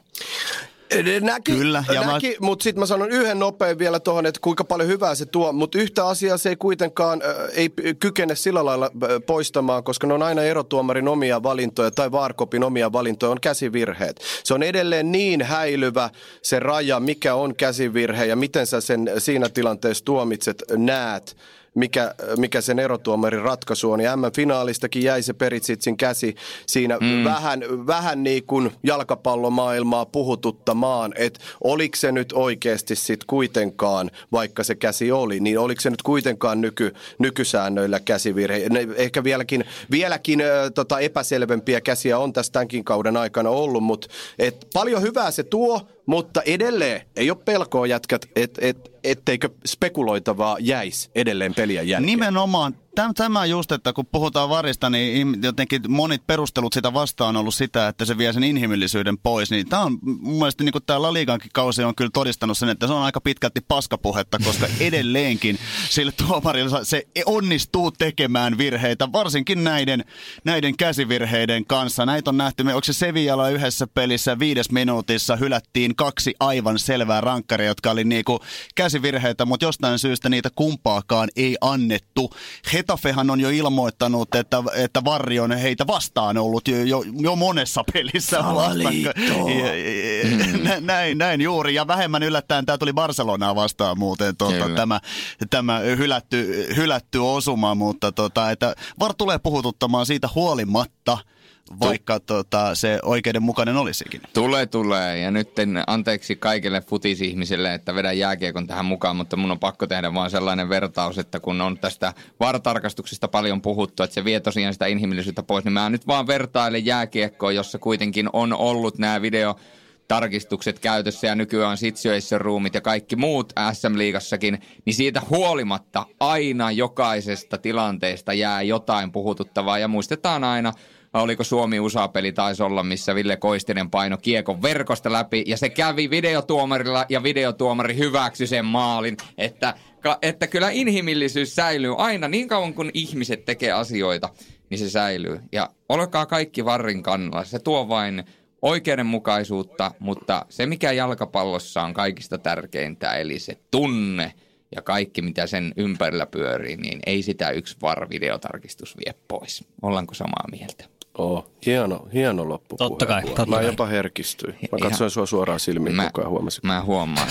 Speaker 1: Näki,
Speaker 2: Kyllä, ja mä-
Speaker 1: näki, mutta sitten mä sanon yhden nopein vielä tuohon, että kuinka paljon hyvää se tuo, mutta yhtä asiaa se ei kuitenkaan äh, ei kykene sillä lailla äh, poistamaan, koska ne on aina erotuomarin omia valintoja tai vaarkopin omia valintoja, on käsivirheet. Se on edelleen niin häilyvä se raja, mikä on käsivirhe ja miten sä sen siinä tilanteessa tuomitset näet mikä, mikä sen erotuomarin ratkaisu on. Ja M-finaalistakin jäi se Peritsitsin käsi siinä mm. vähän, vähän niin kuin jalkapallomaailmaa puhututtamaan, että oliko se nyt oikeasti sitten kuitenkaan, vaikka se käsi oli, niin oliko se nyt kuitenkaan nyky, nykysäännöillä käsivirhe. Ne ehkä vieläkin, vieläkin äh, tota epäselvempiä käsiä on tässä tämänkin kauden aikana ollut, mutta et paljon hyvää se tuo, mutta edelleen ei ole pelkoa jätkät, et, et, etteikö spekuloitavaa jäisi edelleen peliä jälkeen.
Speaker 2: Nimenomaan. Täm, tämä just, että kun puhutaan varista, niin jotenkin monet perustelut sitä vastaan on ollut sitä, että se vie sen inhimillisyyden pois. Niin tämä on mun mielestä niin kuin tämä La Ligankin kausi on kyllä todistanut sen, että se on aika pitkälti paskapuhetta, koska edelleenkin sille tuomarilla se onnistuu tekemään virheitä, varsinkin näiden, näiden käsivirheiden kanssa. Näitä on nähty, me- onko se Sevillalla yhdessä pelissä viides minuutissa hylättiin kaksi aivan selvää rankkaria, jotka oli niinku käsivirheitä, mutta jostain syystä niitä kumpaakaan ei annettu. Hetafehan on jo ilmoittanut, että, että Varri on heitä vastaan ollut jo, jo, jo monessa pelissä. Nä- näin, näin juuri. Ja vähemmän yllättäen tämä tuli Barcelonaa vastaan muuten tuota, tämä, tämä hylätty, hylätty osuma, mutta tota, että VAR tulee puhututtamaan siitä huolimatta, vaikka tota, se oikeudenmukainen olisikin.
Speaker 4: Tulee, tulee. Ja nyt en- anteeksi kaikille futisihmisille, että vedän jääkiekon tähän mukaan, mutta mun on pakko tehdä vaan sellainen vertaus, että kun on tästä vartarkastuksesta paljon puhuttu, että se vie tosiaan sitä inhimillisyyttä pois, niin mä nyt vaan vertailen jääkiekkoa, jossa kuitenkin on ollut nämä video tarkistukset käytössä ja nykyään situation roomit ja kaikki muut SM-liigassakin, niin siitä huolimatta aina jokaisesta tilanteesta jää jotain puhututtavaa ja muistetaan aina oliko Suomi-USA-peli taisi olla, missä Ville Koistinen paino kiekon verkosta läpi ja se kävi videotuomarilla ja videotuomari hyväksyi sen maalin, että, että kyllä inhimillisyys säilyy aina niin kauan kuin ihmiset tekee asioita, niin se säilyy. Ja olkaa kaikki varrin kannalla, se tuo vain oikeudenmukaisuutta, mutta se mikä jalkapallossa on kaikista tärkeintä, eli se tunne ja kaikki mitä sen ympärillä pyörii, niin ei sitä yksi VAR-videotarkistus vie pois. Ollaanko samaa mieltä?
Speaker 1: Oh, hieno, hieno loppu.
Speaker 3: Totta kai, totta
Speaker 1: Mä
Speaker 3: kai.
Speaker 1: jopa herkistyin. Mä katsoin
Speaker 4: Ihan-
Speaker 1: sua suoraan silmiin
Speaker 4: Mä,
Speaker 1: koko ajan huomasin.
Speaker 4: mä huomaan.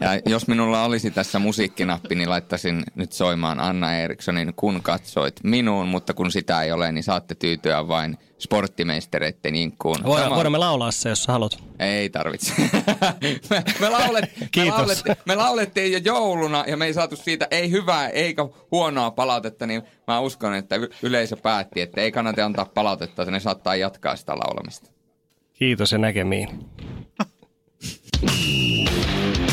Speaker 4: Ja jos minulla olisi tässä musiikkinappi, niin laittaisin nyt soimaan Anna Erikssonin Kun katsoit minuun, mutta kun sitä ei ole, niin saatte tyytyä vain sporttimeistereiden inkkuun.
Speaker 3: Voidaan,
Speaker 4: Tämä-
Speaker 3: voidaan me laulaa se, jos sä haluat.
Speaker 4: Ei tarvitse. me, me, laulet, me,
Speaker 3: Kiitos.
Speaker 4: laulettiin, me laulettiin jo jouluna ja me ei saatu siitä ei hyvää eikä huonoa palautetta, niin mä uskon, että yleisö päätti, että ei kannata antaa palautetta, että ne saattaa jatkaa sitä laulamista.
Speaker 3: Kiitos ja näkemiin.